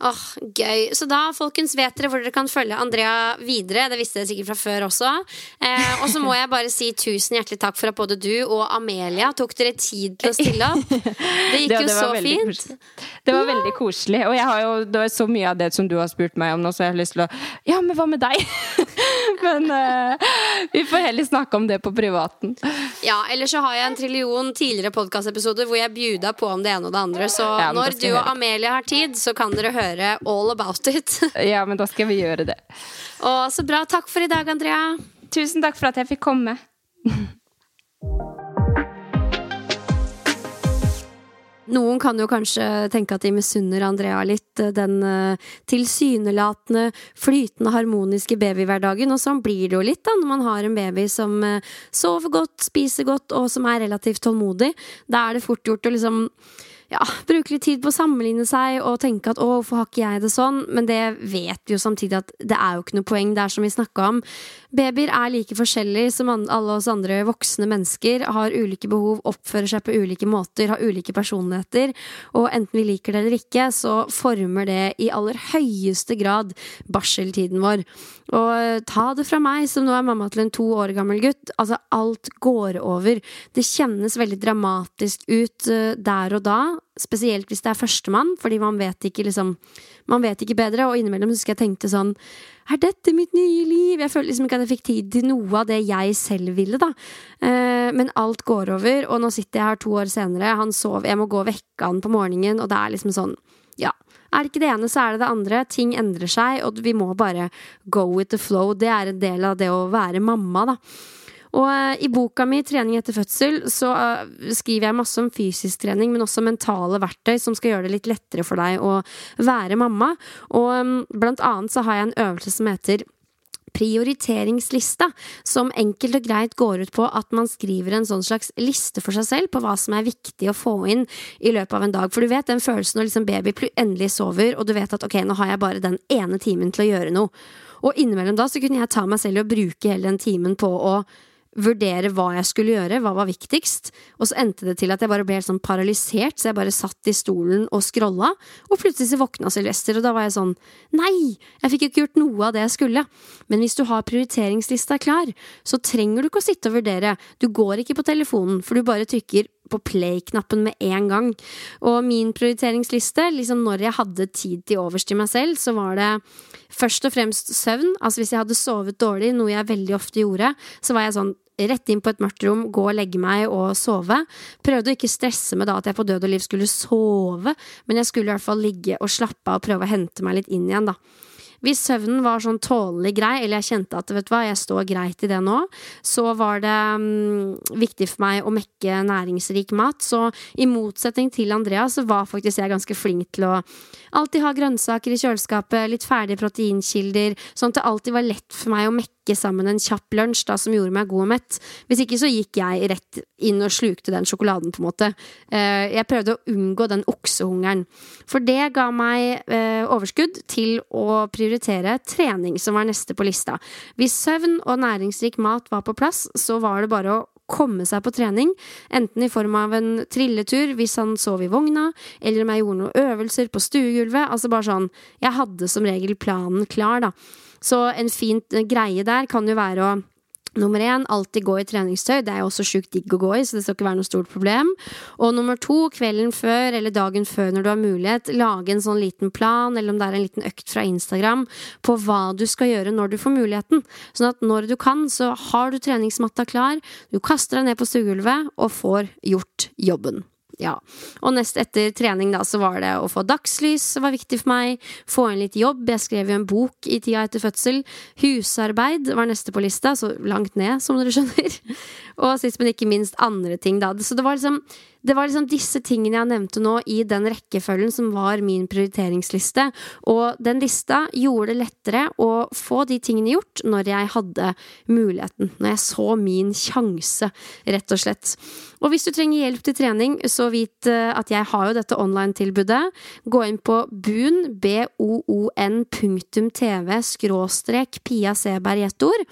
Åh, oh, Gøy. Så da, folkens, vet dere hvor dere kan følge Andrea videre. Det visste dere sikkert fra før også. Eh, og så må jeg bare si tusen hjertelig takk for at både du og Amelia tok dere tid til å stille opp. Det gikk det, jo det så fint. Koselig. Det var ja. veldig koselig. Og jeg har jo, det var så mye av det som du har spurt meg om nå, så jeg har lyst til å Ja, men hva med deg? men eh, vi får heller snakke om det på privaten. Ja, ellers så har jeg en trillion tidligere podkastepisoder hvor jeg bjuda på om det ene og det andre. Så ja, når du og Amelia har tid, så kan dere høre all about it. ja, men da skal vi gjøre det. Og Så bra. Takk for i dag, Andrea. Tusen takk for at jeg fikk komme. Noen kan jo kanskje tenke at de misunner Andrea litt den uh, tilsynelatende flytende, harmoniske babyhverdagen, og sånn blir det jo litt da når man har en baby som uh, sover godt, spiser godt, og som er relativt tålmodig. Da er det fort gjort å liksom ja, bruke litt tid på å sammenligne seg og tenke at 'å, hvorfor har ikke jeg det sånn'? Men det vet vi jo samtidig at det er jo ikke noe poeng. Det er som vi snakka om. Babyer er like forskjellige som alle oss andre voksne mennesker. Har ulike behov, oppfører seg på ulike måter, har ulike personligheter. Og enten vi liker det eller ikke, så former det i aller høyeste grad barseltiden vår. Og ta det fra meg, som nå er mamma til en to år gammel gutt. Altså, alt går over. Det kjennes veldig dramatisk ut uh, der og da spesielt hvis det er førstemann, fordi man vet ikke liksom Man vet ikke bedre, og innimellom husker jeg tenkte sånn Er dette mitt nye liv? Jeg følte liksom ikke at jeg fikk tid til noe av det jeg selv ville, da. Eh, men alt går over, og nå sitter jeg her to år senere, han sov, jeg må gå og vekke han på morgenen, og det er liksom sånn Ja. Er det ikke det ene, så er det det andre. Ting endrer seg, og vi må bare go with the flow. Det er en del av det å være mamma, da. Og uh, i boka mi 'Trening etter fødsel' så uh, skriver jeg masse om fysisk trening, men også mentale verktøy som skal gjøre det litt lettere for deg å være mamma. Og um, blant annet så har jeg en øvelse som heter prioriteringslista, som enkelt og greit går ut på at man skriver en sånn slags liste for seg selv på hva som er viktig å få inn i løpet av en dag. For du vet den følelsen når liksom baby endelig sover, og du vet at ok, nå har jeg bare den ene timen til å gjøre noe. Og innimellom da så kunne jeg ta meg selv i å bruke hele den timen på å vurdere hva jeg skulle gjøre, hva var viktigst, og så endte det til at jeg bare ble helt sånn paralysert, så jeg bare satt i stolen og scrolla, og plutselig så våkna Sylvester, og da var jeg sånn nei, jeg fikk jo ikke gjort noe av det jeg skulle. Men hvis du har prioriteringslista klar, så trenger du ikke å sitte og vurdere, du går ikke på telefonen, for du bare trykker på play-knappen med en gang. Og min prioriteringsliste, liksom når jeg hadde tid til overs til meg selv, så var det først og fremst søvn. Altså hvis jeg hadde sovet dårlig, noe jeg veldig ofte gjorde, så var jeg sånn rett inn på et mørkt rom, gå og legge meg og sove. Prøvde å ikke stresse med da at jeg på død og liv skulle sove, men jeg skulle i hvert fall ligge og slappe av og prøve å hente meg litt inn igjen, da. Hvis søvnen var sånn tålelig grei, eller jeg kjente at vet du hva, jeg står greit i det nå, så var det um, viktig for meg å mekke næringsrik mat. Så i motsetning til Andrea, så var faktisk jeg ganske flink til å alltid ha grønnsaker i kjøleskapet, litt ferdige proteinkilder, sånn at det alltid var lett for meg å mekke sammen en kjapp lunsj da, som gjorde meg god og mett. Hvis ikke så gikk jeg rett inn og slukte den sjokoladen, på en måte. Eh, jeg prøvde å unngå den oksehungeren. For det ga meg eh, overskudd til å prioritere trening, som var neste på lista. Hvis søvn og næringsrik mat var på plass, så var det bare å komme seg på trening, enten i form av en trilletur hvis han sov i vogna, eller om jeg gjorde noen øvelser på stuegulvet. Altså bare sånn Jeg hadde som regel planen klar, da. Så en fin greie der kan jo være å Nummer én, alltid gå i treningstøy. Det er jo også sjukt digg å gå i, så det skal ikke være noe stort problem. Og nummer to, kvelden før eller dagen før når du har mulighet, lage en sånn liten plan, eller om det er en liten økt fra Instagram, på hva du skal gjøre når du får muligheten. Sånn at når du kan, så har du treningsmatta klar, du kaster deg ned på stuegulvet og får gjort jobben. Ja. Og nest etter trening, da, så var det å få dagslys, som var viktig for meg. Få inn litt jobb. Jeg skrev jo en bok i tida etter fødsel. Husarbeid var neste på lista, så langt ned, som dere skjønner. Og sist, men ikke minst andre ting, da. Så det var liksom det var liksom disse tingene jeg nevnte nå i den rekkefølgen som var min prioriteringsliste. Og den lista gjorde det lettere å få de tingene gjort når jeg hadde muligheten. Når jeg så min sjanse, rett og slett. Og hvis du trenger hjelp til trening, så vit eh, at jeg har jo dette online-tilbudet. Gå inn på boon, boon, punktum tv, skråstrek Pia Seberg i ett ord.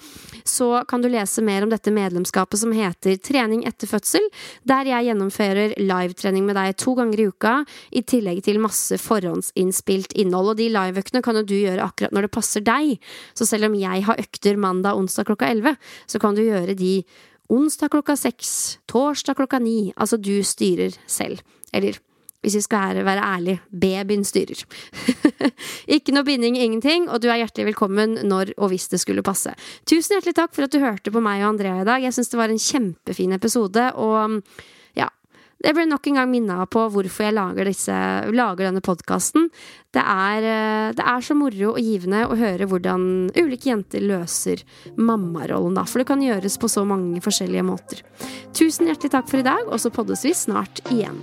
Så kan du lese mer om dette medlemskapet som heter Trening etter fødsel, der jeg gjennomfører gjennomfører livetrening med deg to ganger i uka, i tillegg til masse forhåndsinnspilt innhold. Og de liveøktene kan jo du gjøre akkurat når det passer deg. Så selv om jeg har økter mandag, onsdag klokka elleve, så kan du gjøre de onsdag klokka seks, torsdag klokka ni. Altså, du styrer selv. Eller hvis vi skal være ærlige, babyen styrer. ikke noe binding, ingenting, og du er hjertelig velkommen når og hvis det skulle passe. Tusen hjertelig takk for at du hørte på meg og Andrea i dag. Jeg syns det var en kjempefin episode, og det ble nok en gang minna på hvorfor jeg lager, disse, lager denne podkasten. Det, eh, det, er så moro og givende å høre hvordan ulike jenter løser mammarollen, da. For det kan gjøres på så mange forskjellige måter. Tusen hjertelig takk for i dag, og så poddes vi snart igjen.